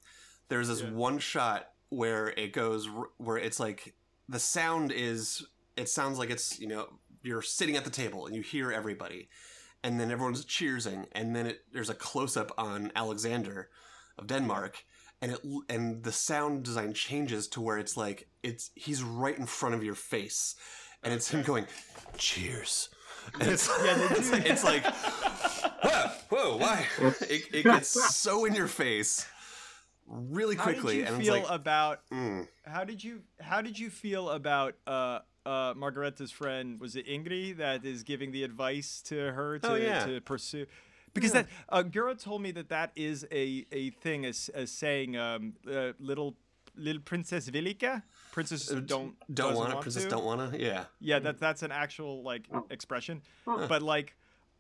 there's this Yeah. one shot where it goes where it's like the sound is it sounds like it's you know you're sitting at the table and you hear everybody and then everyone's cheersing and then it, there's a close up on Alexander of Denmark and it and the sound design changes to where it's like it's he's right in front of your face and it's him going cheers and it's it's, like- it's like whoa whoa why it, it gets so in your face really quickly. How did you and feel like about? mm, How did you? How did you feel about? Uh, uh, Margrethe's friend was it Ingrid that is giving the advice to her to, Oh, yeah. to pursue. Because that uh, Guro told me that that is a, a thing as, as saying um, uh, little little princess Vilika princess uh, don't don't doesn't want it want princess to. don't want to yeah Yeah, that mm. that's an actual like Oh. expression. Oh. But like,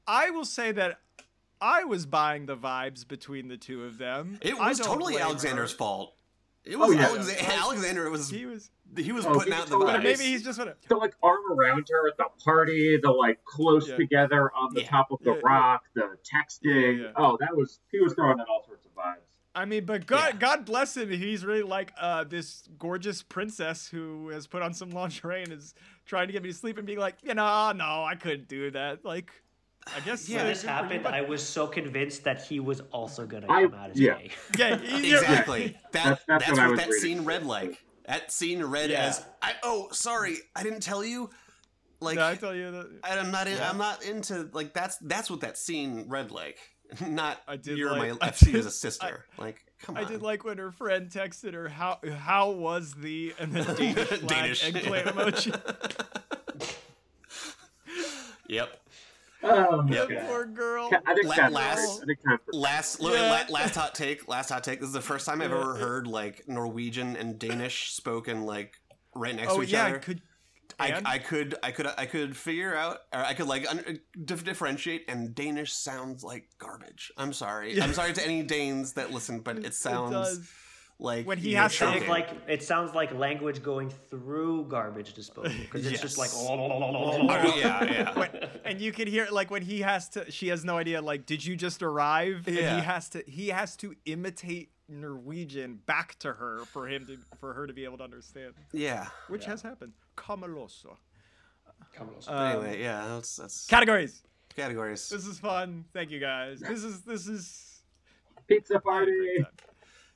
I will say that I was buying the vibes between the two of them. it was totally Alexander's her. fault it Oh, was yeah. Alexa- Alexander it was He was, he was Oh, putting he out the vibes. maybe he's just gonna. the like arm around her at the party, the like close Yeah. together on the Yeah. top of the Yeah, yeah. rock, the texting. Yeah, yeah. Oh, that was he was throwing in all sorts of vibes. I mean, but God, Yeah. God bless him. He's really like uh, this gorgeous princess who has put on some lingerie and is trying to get me to sleep and being like, you know, no, I couldn't do that. Like, I guess When uh, this good for you, happened, I was so convinced that he was also gonna I- come out as yeah. gay. <laughs> yeah, <laughs> Exactly. That, That's- <laughs> that's, that's what what, that reading. scene read like. That scene read Yeah. as I oh sorry I didn't tell you. Like No, I tell you that. I'm not in, I'm not into like that's that's what that scene read like. <laughs> Not I did you're like- my I I see you as a sister. like come on. I did like when her friend texted her how how was the and then <laughs> Danish flag Danish. eggplant emoji. <laughs> Yep. Oh, That God. poor girl. I think La- that's last- I think Last Yeah. la- last hot take. Last hot take. This is the first time I've ever heard like Norwegian and Danish spoken like right next Oh to each yeah, other. could I. I could I could I could figure out or I could like un- dif- differentiate and Danish sounds like garbage. I'm sorry. I'm sorry to any Danes that listen, but it sounds does. like When he has to- Sounds like it sounds like language going through garbage disposal because it's just like Yes. <laughs> Oh, yeah, yeah. when, and you can hear like when he has to she has no idea like did you just arrive and Yeah. he has to he has to imitate norwegian back to her for him to for her to be able to understand yeah. which has happened Cameloso. But Um, anyway, yeah, that's that's categories categories. this is fun thank you guys this is this is pizza I had a party.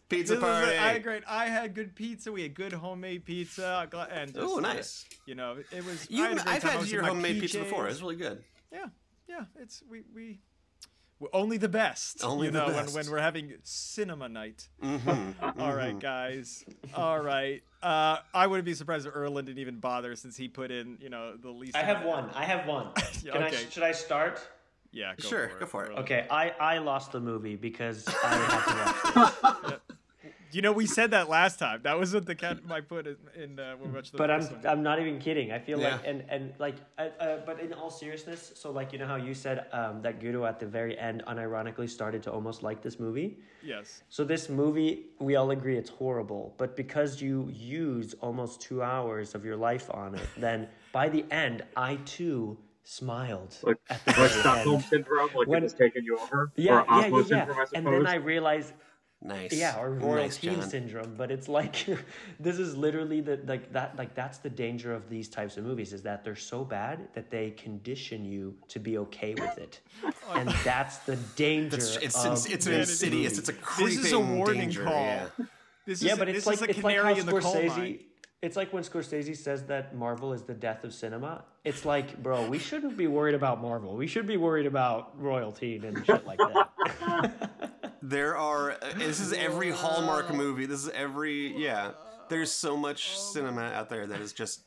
Pizza This is party. a- I had great. I had good pizza. We had good homemade pizza. gl- And just, Ooh, uh, nice. You know, it was. I You, had a great I've had was your my homemade pizza before. PJs. It's really good. Yeah, yeah. It's we we. We're only the best. Only you the know, best. When, when we're having cinema night. Mm-hmm. <laughs> All right, guys. All right. Uh, I wouldn't be surprised if Erlen didn't even bother since he put in, you know, the least. I have amount- one. I have one. <laughs> Yeah, Can okay. I, should I start? Yeah, go Sure, for it. go for it. Okay, I, I lost the movie because I had to watch it. <laughs> You know, we said that last time. That was what the cat I put in, in uh, when we watched the But I'm one. I'm not even kidding. I feel like and and like uh, uh, but in all seriousness, so like you know how you said um, that Guro at the very end unironically started to almost like this movie. Yes. So this movie, we all agree it's horrible, but because you use almost two hours of your life on it, then by the end, I too smiled Like, at the like Stockholm syndrome, like When- it was taking you over. Yeah, or yeah, yeah, syndrome, I yeah. suppose. And then I realized Nice. yeah, or royal nice, teen John. syndrome. But it's like <laughs> this is literally the like that like that's the danger of these types of movies is that they're so bad that they condition you to be okay with it, <coughs> and that's the danger. It's it's, of it's, it's an this insidious. movie. It's a creeping This is a warning danger. call. Yeah. This yeah, is, but this it's like is a it's like canary how in the coal mine. Scorsese. It's like when Scorsese says that Marvel is the death of cinema. It's like, bro, we shouldn't be worried about Marvel. We should be worried about royalty and shit like that. <laughs> There are. Uh, this is every Hallmark <laughs> movie. This is every. Yeah. There's so much cinema out there that is just.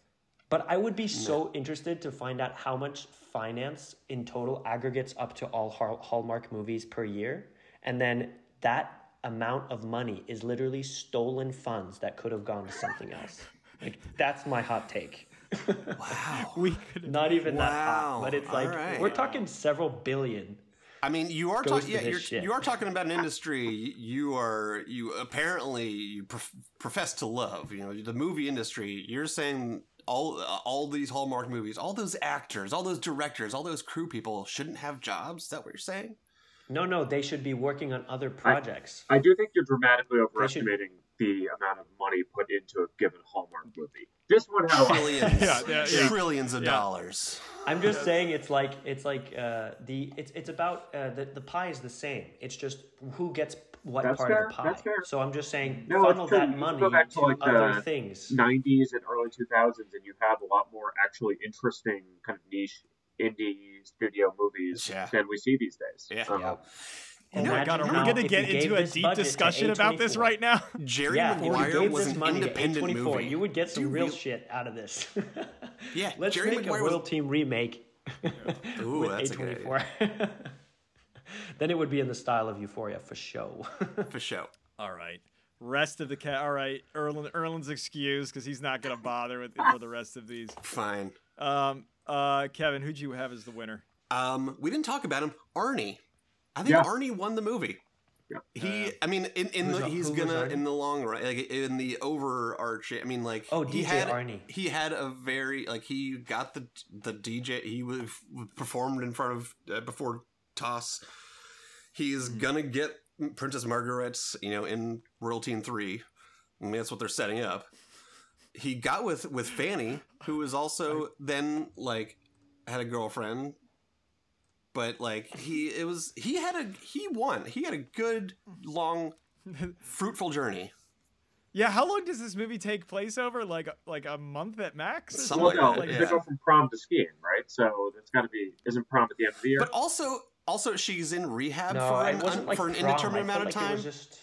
But I would be so interested to find out how much finance in total aggregates up to all Hallmark movies per year. And then that amount of money is literally stolen funds that could have gone to something else. Like, that's my hot take. Wow. <laughs> We could Not even that Wow, hot, but it's like right. we're talking several billion. I mean, you are talking. Yeah, you're, you are talking about an industry you are you apparently you prof- profess to love. You know, the movie industry. You're saying all uh, all these Hallmark movies, all those actors, all those directors, all those crew people shouldn't have jobs. Is that what you're saying? No, no, they should be working on other projects. I do think you're dramatically overestimating the amount of money put into a given Hallmark movie. This one had. Trillions, <laughs> Yeah, yeah, yeah. trillions of Yeah. dollars. I'm just saying it's like it's like uh, the it's it's about uh, the the pie is the same. It's just who gets what That's part fair, of the pie. that's fair. So I'm just saying No, funnel it's true. You that money go back to, to like, other the things. 90s and early 2000s, and you have a lot more actually interesting kind of niche indie studio movies Yeah. than we see these days. Yeah. Um, Yeah. Oh my god are we going to get into a deep discussion about this right now? <laughs> Jerry Yeah, if you Maguire gave was this an money to independent A24, movie. you would get some real real- shit out of this. <laughs> Yeah, Let's Jerry make Maguire a was- Team remake <laughs> Ooh, with that's a good A24. then it would be in the style of Euphoria for show. for show. All right. Rest of the cat. All right. Erlen, Erlen's excused because he's not going to bother with for the rest of these. Fine. Um, uh, Kevin, who'd you have as the winner? Um, we didn't talk about him. Arnie. I think Yeah. Arnie won the movie. Yeah. He, I mean, in, in the, he's who gonna in the long run, like in the overarching. I mean, like Oh, he DJ had, Arnie. He had a very like he got the the DJ. He was performed in front of uh, before Toss. He's Mm-hmm. gonna get Princess Margaret's, you know, in Royalteen Three. I mean, that's what they're setting up. He got with with Fanny, who was also then like had a girlfriend but like he it was he had a he won. He had a good long <laughs> fruitful journey. Yeah, how long does this movie take place over? Like like a month at max? Something Well, like no, that, because yeah. they go from prom to skiing, right? So it's got to be isn't prom at the end of the year? But also also she's in rehab No, for an, wasn't like for an prom. indeterminate I felt amount of like time. Just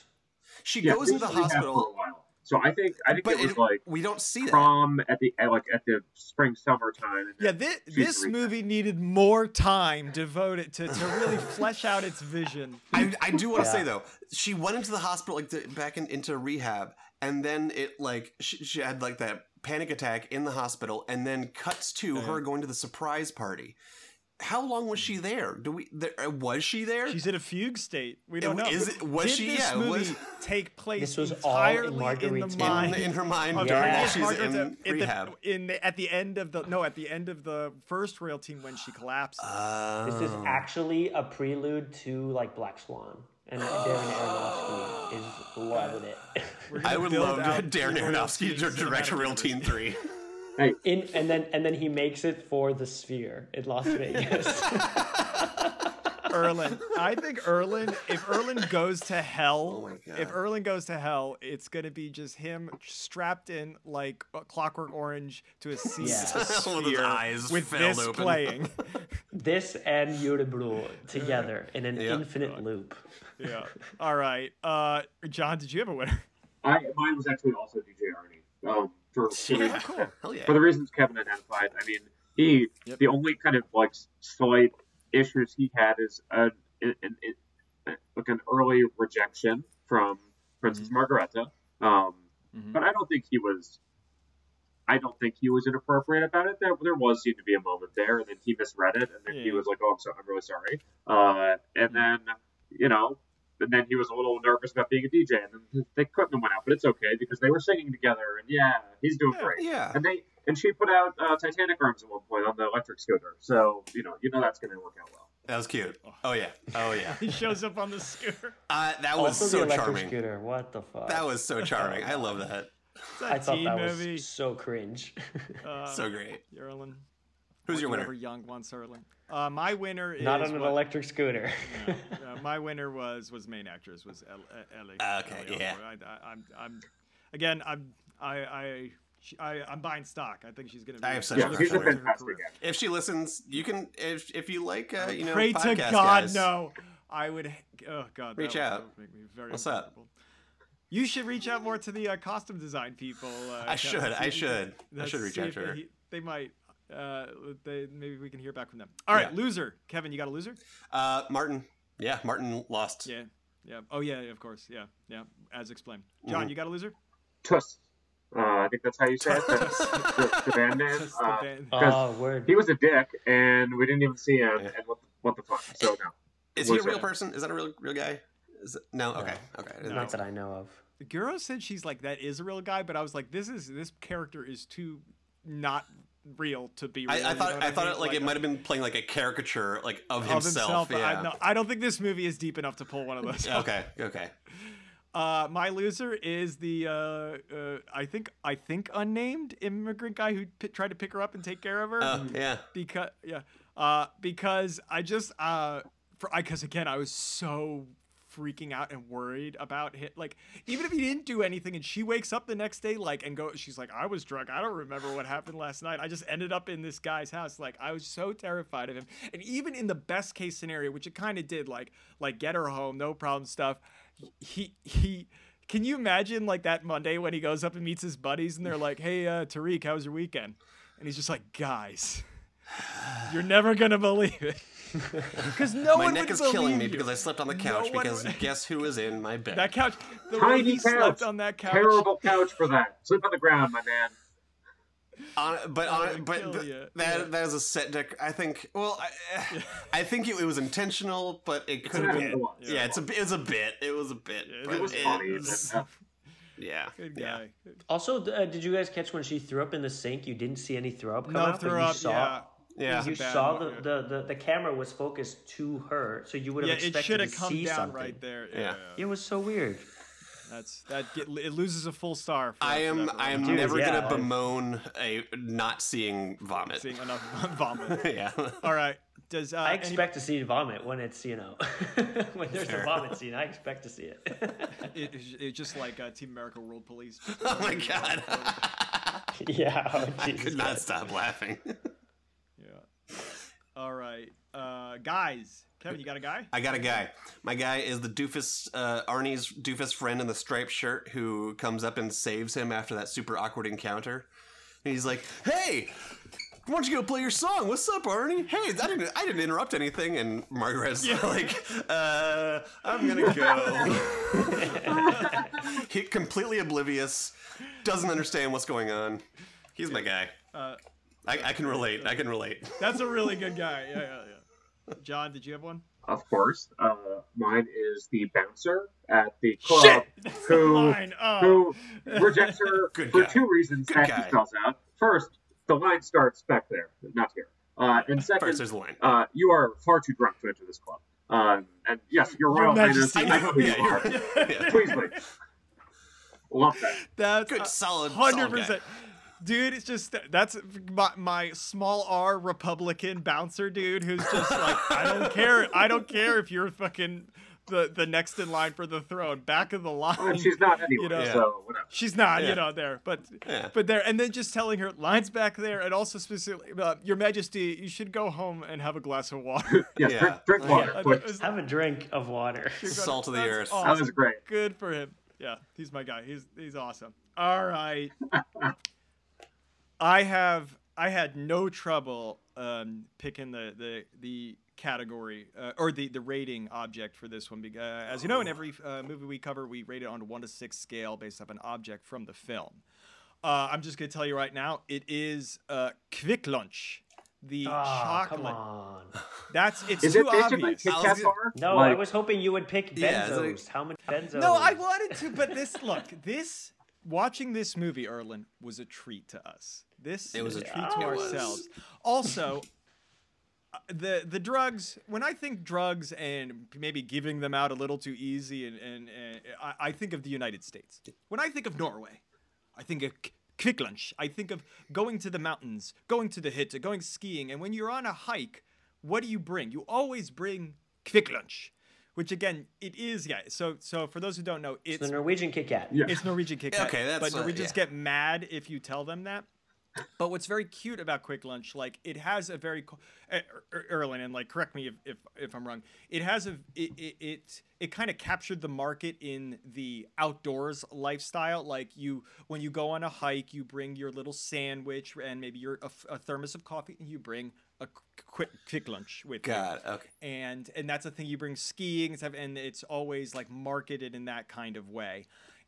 She yeah, goes she into the was in rehab hospital, for a while. So I think I think but it was it- like we don't see that. prom at the at, like at the spring summer time. Yeah, this, this movie needed more time devoted to, to really <laughs> flesh out its vision. I, I do want to Yeah. say though, she went into the hospital like the, back in, into rehab, and then it like she, she had like that panic attack in the hospital, and then cuts to uh-huh. her going to the surprise party. How long was she there? Do we? There, uh, was she there? She's in a fugue state. We don't Uh, know. is it- was Did she- this yeah, movie was- take place This was all in entirely in, Margrethe's the mind. mind in, in her mind Yeah. during while Margaret she's Margaret in rehab. The, in the, at the end of the no, at the end of the first Royalteen when she collapses. this is Oh. actually a prelude to like Black Swan, and Darren Aronofsky is loving it. I would love out Darren the Royal Aronofsky to direct cinematic Real universe. Teen Three. Hey, In and then and then he makes it for the Sphere in Las <laughs> Vegas. Erlin. I think Erlin, if Erlin goes to hell, Oh if Erlin goes to hell, it's gonna be just him strapped in like a Clockwork Orange to a seat Yeah. With <laughs> his sphere eyes with this open. playing. <laughs> this and Yuribru together in an Yep. infinite loop. yeah. All right. Uh, John, did you have a winner? I mine was actually also DJ Arnie. Um, for for, <laughs> Yeah, cool. Yeah. for the reasons Kevin identified. I mean, he Yep. the only kind of like slight issues he had is a, an, an, an- like an early rejection from Princess Margrethe. Um, Mhm. but I don't think he was. I don't think he was inappropriate about it. There, there was seemed to be a moment there, and then he misread it, and then he Yeah. was like, "Oh, I'm so, I'm really sorry." Uh, and then, you know, and then he was a little nervous about being a DJ, and then the equipment went out, but it's okay because they were singing together, and yeah, he's doing Yeah. great. yeah. And they and she put out uh, Titanic arms at one point on the electric scooter, so you know, you know that's going to work out well. That was cute. Oh yeah. Oh yeah. <laughs> He shows up on the scooter. <laughs> Uh, that was also so the charming. scooter. What the fuck? That was so charming. I love that. It's a I thought that movie. was so cringe. Uh, So great. Erlin. Who's your winner? Young wants Erlin. Uh, my winner is Not on an what- electric scooter. uh, <laughs> my winner was was main actress was El- uh, Ellie. Okay, Ellie yeah. Osbourne. I, I, I'm I'm again I'm I I. I, I'm buying stock. I think she's gonna. Be I have such Yeah, a she's a fantastic. If she listens, you can. If if you like, uh, you know, Pray to God, guys, no. I would. Oh God. Reach would- out. make me very What's up? You should reach out more to the uh, costume design people. Uh, I should. See I should. I should reach out to her. he- they might. Uh, they maybe we can hear back from them. All right, Yeah. loser. Kevin, you got a loser? Uh, Martin. Yeah, Martin lost. Yeah. Yeah. Oh yeah. Of course. Yeah. Yeah. As explained. John, Mhm. you got a loser? Tuss. Uh, I think that's how you say it. <laughs> That's the, the band name. Just the Uh, band- oh, word. he was a dick, and we didn't even see him. Yeah. And what the, what the fuck? So no. Is he a real it- person? Is that a real real guy? Is it, no. Okay. Okay. I didn't that. I know of. Guro said she's like that is a real guy, but I was like, this is this character is too not real to be real. I, I you know thought I thought mean? it like, it might have been playing like a caricature like of of himself. but yeah. I, no, I don't think this movie is deep enough to pull one of those. <laughs> Okay. Okay. Uh, my loser is the uh, uh, I think I think unnamed immigrant guy who p- tried to pick her up and take care of her. Oh yeah. because yeah, uh, because I just uh, for I because again I was so freaking out and worried about hit like even if he didn't do anything and she wakes up the next day like and go she's like I was drunk. I don't remember what happened last night. I just ended up in this guy's house. Like I was so terrified of him. And even in the best case scenario which it kind of did like like get her home no problem stuff he he can you imagine like that Monday when he goes up and meets his buddies and they're like hey uh, Tariq how was your weekend? And he's just like guys you're never gonna believe it <laughs> because no My one neck would is killing believe me you. because I slept on the couch one because would- guess who was in my bed? that couch the way Tiny he slept on that couch Terrible couch for that. Sleep on the ground, my man. On, but I on, would but kill th- that Yeah. that is a set deck. I think. Well, I, <laughs> I think it, it was intentional, but it could have Yeah, been. it was. Yeah, it's a it was a bit. It was a bit. Yeah, It was It funny. was- uh, Yeah. good yeah. guy Also, uh, did you guys catch when she threw up in the sink? You didn't see any throw up come no out, but throw you up saw yeah Yeah. you saw the, the, the, the camera was focused to her, so you would have yeah it should have come down something. right there Yeah. It was so weird. that's that get, it loses a full star for, I am I am. Dude, never yeah, gonna like- bemoan a not seeing vomit. seeing enough <laughs> vomit <laughs> yeah. all right does uh, I any- expect to see vomit when it's you know <laughs> when there's Fair. a vomit scene. I expect to see it. it, it's- it's just like uh, Team America World Police. Oh my god. yeah, oh, I Jesus could not Christ. stop laughing. Yeah. All right, uh, guys. Kevin, you got a guy? I got a guy. My guy is the doofus, uh, Arnie's doofus friend in the striped shirt who comes up and saves him after that super awkward encounter. And he's like, "Hey, why don't you go play your song? What's up, Arnie? Hey, I didn't, I didn't interrupt anything." And Margaret's like, "Uh, I'm gonna go." <laughs> he completely oblivious, doesn't understand what's going on. He's my guy. Uh, I, I can relate. I can relate. <laughs> that's a really good guy. Yeah, yeah, yeah. John, did you have one? Of course, uh, mine is the bouncer at the club That's who. Oh. who <laughs> rejects her <laughs> Good for guy. two reasons Good that guy. he spells out. First, the line starts back there, not here. Uh, and First, second, there's the line. uh, you are far too drunk to enter this club. Um, and yes, your Your Royal Highness, I know who you are. you're- Please leave. Love that. That's Good, uh, solid, hundred solid guy. percent. Dude, it's just that's my, my small R Republican bouncer dude who's just like I don't <laughs> care. I don't care if you're fucking the the next in line for the throne, back of the line. And she's not <laughs> anyway, You know. so whatever. She's not, Yeah. you know, there, but Yeah. but there, and then just telling her lines back there, and also specifically, uh, Your Majesty, you should go home and have a glass of water. Yes, <laughs> Yeah. drink, drink water, Yeah. Have a drink of water. You're gonna- Salt of the earth. awesome. That was great. Good for him. Yeah, he's my guy. He's he's awesome. All right. I have I had no trouble um, picking the the the category uh, or the the rating object for this one because uh, as you know in every uh, movie we cover we rate it on a one to six scale based off an object from the film. Uh, I'm just gonna tell you right now it is uh, Quick Lunch. The Ah, chocolate. come on. <laughs> That's it's Is too it obvious. I was Kat gonna- No, I was hoping you would pick benzos. it's like- How many benzos? No, I wanted to, but this look, this watching this movie, Erlen, was a treat to us. This It was a treat to ourselves. Also, uh, the the drugs. When I think drugs and maybe giving them out a little too easy, and, and, and I, I think of the United States. When I think of Norway, I think of Quick lunch. I think of going to the mountains, going to the hit, going skiing, and when you're on a hike, what do you bring? You always bring quick lunch, which again, it is yeah. So so for those who don't know, it's the Norwegian Kit Kat. Yeah. it's Norwegian Kit Kat. Okay, that's, but uh, Norwegians yeah. get mad if you tell them that. But what's very cute about Quick Lunch, like it has a very co- uh, Er- Erlen, and like correct me if, if, if I'm wrong. It has a it it it, it kind of captured the market in the outdoors lifestyle. Like you when you go on a hike, you bring your little sandwich and maybe your a thermos of coffee, and you bring a quick quick lunch with you God, okay. and and that's a thing you bring skiing and stuff, and it's always like marketed in that kind of way.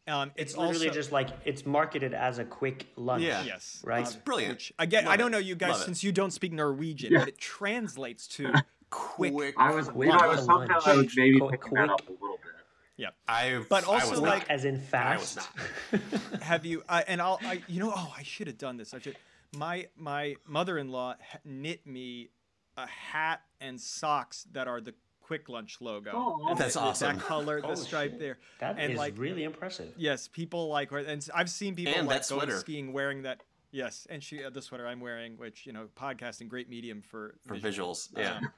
Um, it's, It's literally also, just like it's marketed as a quick lunch. Yeah. yes, Right. um, Brilliant. Which again, I don't it. know you guys Love it. since you don't speak Norwegian, Yeah. but it translates to <laughs> quick. Quick. I was, Quick you know, I was lunch. somehow I was maybe Quick- picking that up a little bit. Yeah. I, But I also, was like- not. As in I was fast. not. <laughs> Have you? I, and I'll. I, you know. Oh, I should have done this. I should. My my mother-in-law knit me a hat and socks that are the Quick Lunch logo. Oh, And That's the- awesome. That color, the Oh, stripe shit. there. That and is like really impressive. Yes, people like, her and I've seen people And like that going skiing wearing that. Yes, and she uh, the sweater I'm wearing, which you know, podcasting, great medium for For visual. visuals, yeah. Um,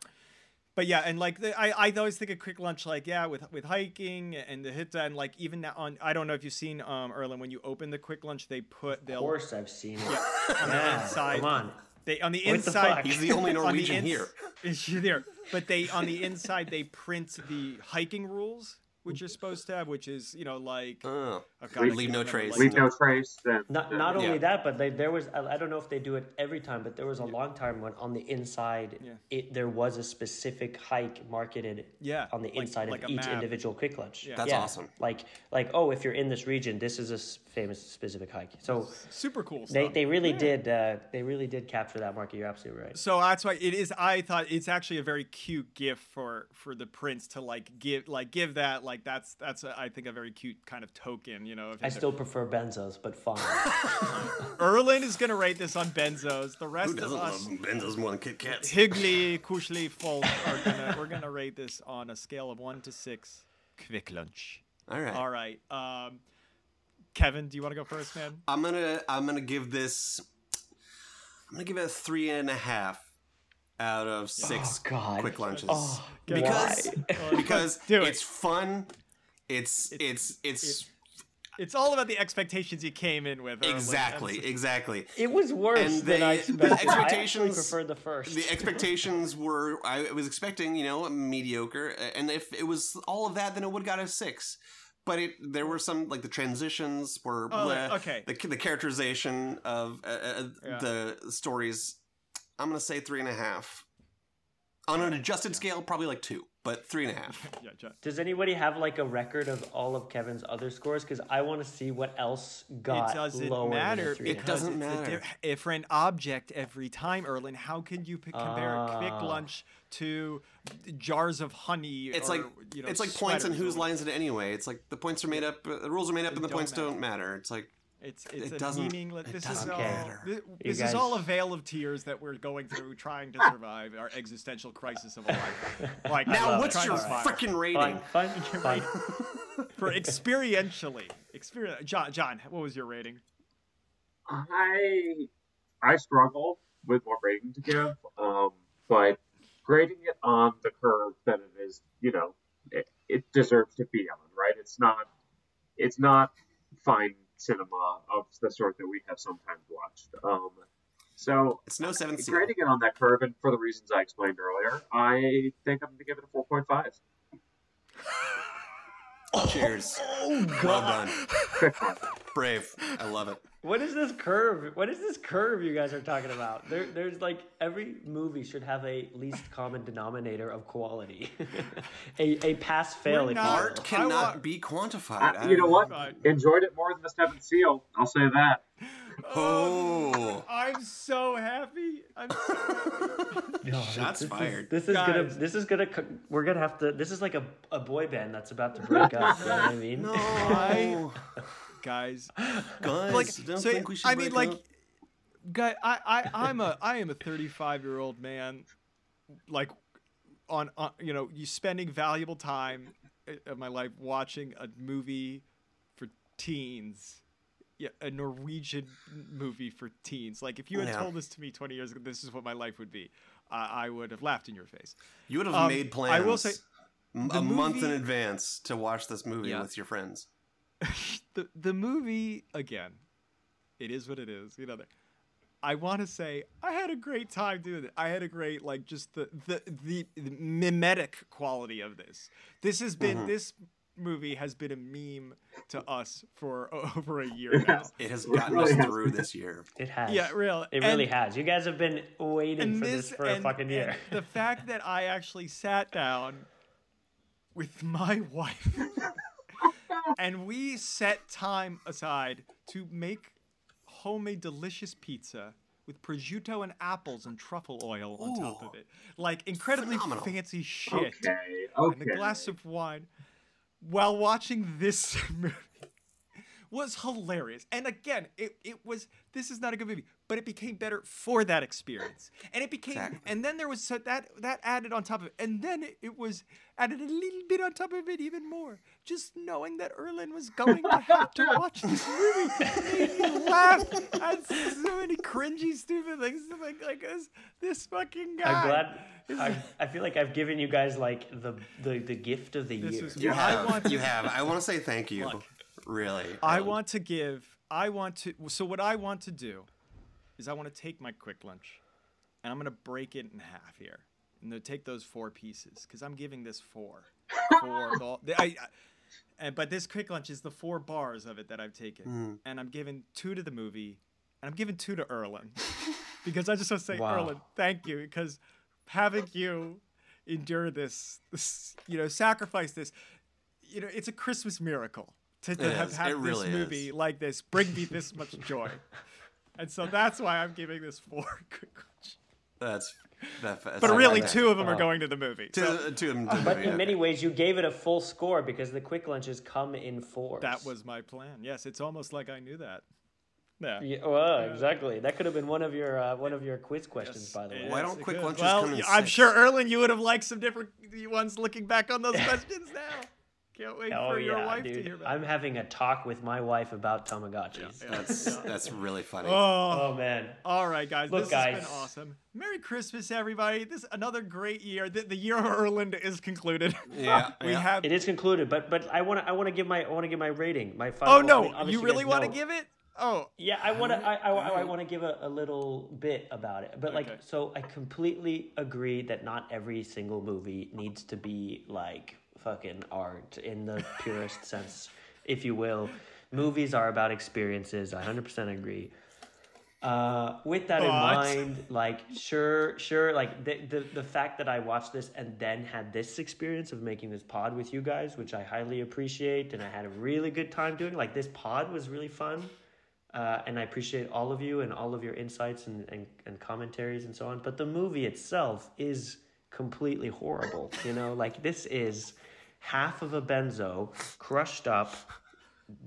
but yeah, and like the, I, I always think of quick lunch, like yeah, with with hiking and the hitta, and like even now on, I don't know if you've seen um Erlen when you open the quick lunch, they put Of they'll course, I've seen it. <laughs> on the inside. Come on. They on the What inside. fuck? He's the <laughs> only on the Norwegian ins- here. <laughs> Is she there? But they on the inside they print the hiking rules, which you're supposed to have, which is you know like oh, Leave no trace. Leave no trace. Then, Not then- not only Yeah. that, but they, there was I, I don't know if they do it every time, but there was a long time when on the inside Yeah. it there was a specific hike marketed Yeah, on the like- inside like of each map. individual quick lunch. Yeah. That's awesome. Like like oh, if you're in this region, this is a famous specific hike. So super cool stuff. they they really did uh, they really did capture that market. You're absolutely right. so that's why it is. I thought it's actually a very cute gift for for the prince to like give like give that like that's that's a, I think a very cute kind of token. You know, of I still prefer benzos, but fine. <laughs> Erlin is gonna rate this on benzos. The rest of doesn't us. love Benzos more than Kit Kats? Higley, Kushli, folk are gonna we're gonna rate this on a scale of one to six. Quick lunch. All right. All right. Um, Kevin, do you want to go first, man? I'm gonna I'm gonna give this I'm gonna give it a three and a half out of six Oh, God. quick lunches Oh, because why? because Do it. it's fun. It's it's it's, It's all about the expectations you came in with. Exactly That's- exactly. It was worse And than I they- the expected. I expectations- preferred the first. The expectations were I was expecting you know mediocre, and if it was all of that, then it would have got a six. But it there were some like the transitions were Oh, bleh, okay. the the characterization of uh, uh, Yeah. the stories. I'm gonna say three and a half. On an adjusted scale, probably like two, but three and a half. <laughs> Yeah, John. Does anybody have like a record of all of Kevin's other scores? Because I want to see what else got it doesn't lower matter than a three and a It because half. doesn't it's a matter. di- different object every time, Erlen. How can you p- compare quick Ah. lunch to jars of honey? It's or, like you know, it's like points and sweaters whose lines it anyway. It's like the points are made up, uh, the rules are made up, They and the points matter. don't matter. It's like It's it's It a doesn't- meaningless. it This doesn't is all. matter. thi- You This is all a veil of tears that we're going through, trying to survive our existential crisis of a life. <laughs> Like now, what's trying your freaking rating? Fine, fine, <laughs> fine. for experientially? Experience. John, John, what was your rating? I I struggle with what rating to give, um, but grading it on the curve that it is, you know, it, it deserves to be on. Right? It's not it's not fine cinema of the sort that we have sometimes watched. Um, so It's no seventh seal. grading it on that curve, and for the reasons I explained earlier, I think I'm going to give it a four point five. Cheers. Oh Well done. Brave. I love it. What is this curve? What is this curve you guys are talking about? There, there's like every movie should have a least common denominator of quality, <laughs> a a pass fail. We're If you not- Art cannot want- be quantified. Uh, I, you know what? Fine. Enjoyed it more than the seventh seal. I'll say that. <laughs> Oh. I'm so happy. I'm so happy. <laughs> No, Shots this is- fired. this is gonna. This is gonna. We're gonna have to. This is like a, a boy band that's about to break up. You know what I mean? No. Guys, <laughs> Guys, like, don't so, think we should I mean, break like, up. guy, I, I, I'm a, I am a 35 year old man, like, on, on, you know, you spending valuable time of my life watching a movie for teens. Yeah, a Norwegian movie for teens. Like, if you had Yeah. told this to me 20 years ago, this is what my life would be. I I would have laughed in your face. You would have um, made plans I will say, m- the a month in advance to watch this movie Yeah. with your friends. <laughs> the the movie again, it is what it is. You know that. I want to say I had a great time doing it. I had a great like just the the the, the mimetic quality of this. This has been Mm-hmm. this movie has been a meme to us for <laughs> over a year now. It has It gotten really us has through been. this <laughs> year. It has. Yeah, real. It really has. You guys have been waiting for this, for and- a fucking year. the fact that I actually sat down with my wife <laughs> and we set time aside to make homemade delicious pizza with prosciutto and apples and truffle oil on top of it. Like incredibly Phenomenal. fancy shit. Okay. Okay. And a glass of wine while watching this <laughs> movie was hilarious. And again, it, it was this is not a good movie, but it became better for that experience. And it became Exactly. and then there was so that that added on top of it. And then it, it was added a little bit on top of it even more. Just knowing that Erlen was going to have to watch this movie made me laugh at so many cringy, stupid things. Like, like this, this fucking guy. I'm glad. I, I feel like I've given you guys like the the, the gift of the This year. is- You I have. want to- you have. I want to say thank you. Look, really. I Um, want to give. I want to. So what I want to do is I want to take my quick lunch, and I'm gonna break it in half here, and then take those four pieces because I'm giving this four. Four. <laughs> the, I, I- and but this quick lunch is the four bars of it that I've taken, Mm. and I'm giving two to the movie, and I'm giving two to Erlen, <laughs> because I just want to say Wow. Erlen, thank you because having you endure this, this, you know, sacrifice this, you know, it's a Christmas miracle to, to have had really this movie is. like this bring me this much joy. <laughs> And so that's why I'm giving this four <laughs> quick lunch. That's. That, that's But I really, that. two of them are Oh. going to the movie. So Two, two of them. to the But movie, in many okay. ways, you gave it a full score because the quick lunches come in fours. that was my plan. Yes, it's almost like I knew that. Yeah. Yeah, well, exactly. That could have been one of your uh, one of your quiz questions, Yes, by the way. Why don't quick lunches well, come in I'm six? sure Erlen, you would have liked some different ones looking back on those <laughs> questions now. Can't wait Oh for your yeah, wife to hear about. I'm having a talk with my wife about Tamagotchis. That's that's really funny. Oh, Oh man, all right, guys. Look, this has been awesome. Merry Christmas, everybody. This another great year. The, the year of Erland is concluded. Yeah, <laughs> we yeah. have. it is concluded, but but I want to I want to give my I want to give my rating. My final. Oh I no! mean, you really want to give it? Oh, Yeah, I want to. I, I, I oh. want to give a, a little bit about it, but Okay. like, so I completely agree that not every single movie needs to be like fucking art in the purest <laughs> sense, if you will. Movies are about experiences. I hundred percent agree. Uh, with that in mind, like, sure, sure, like the, the the fact that I watched this and then had this experience of making this pod with you guys, which I highly appreciate, and I had a really good time doing. Like, this pod was really fun. Uh, and I appreciate all of you and all of your insights and, and, and commentaries and so on. But the movie itself is completely horrible. You know, like this is half of a benzo crushed up,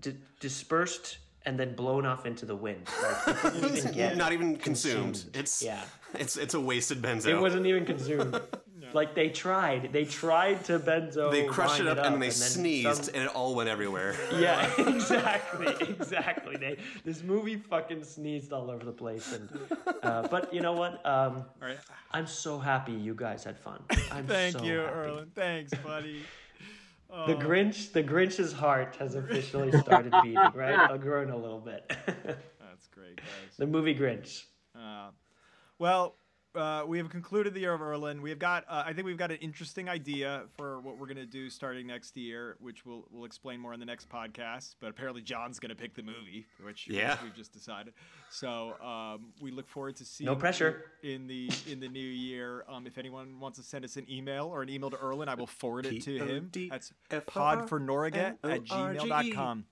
di- dispersed, and then blown off into the wind. Like, didn't <laughs> even get Not even consumed. consumed. It's Yeah. It's it's a wasted benzo. It wasn't even consumed. <laughs> Like they tried. They tried to benzo. they crushed it line up, and then they then sneezed, some- and it all went everywhere. <laughs> Yeah, exactly, exactly. They, this movie fucking sneezed all over the place, and uh, but you know what? Um, all right. I'm so happy you guys had fun. I'm Thank so you, happy. Erland. Thanks, buddy. The Grinch, the Grinch's heart has officially started <laughs> beating. Right, I've grown a little bit. That's great, guys. the movie Grinch. Uh, well, uh, we have concluded the year of Erland. We have got, uh, I think we've got an interesting idea for what we're going to do starting next year, which we'll, we'll explain more in the next podcast. But apparently, John's going to pick the movie, which Yeah. we've just decided. So um, we look forward to seeing No pressure. in the in the new year. Um, if anyone wants to send us an email or an email to Erland, I will forward it to him. That's podfornorget at gmail.com.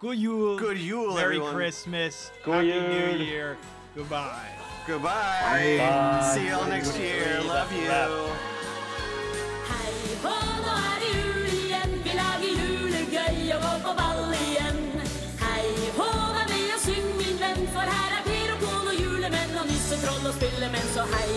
Good Yule. Good Yule, Merry everyone. Christmas. Good Happy New Year. Goodbye. Goodbye. Bye. See y'all next year. Love you. Hei hå, nå er det jul igjen. Vi lager julegøy og går på ball igjen. Hei hå, vær med og syng, min venn, for her er Per og Pål og julemenn og nissetroll og spillemenn, så hei.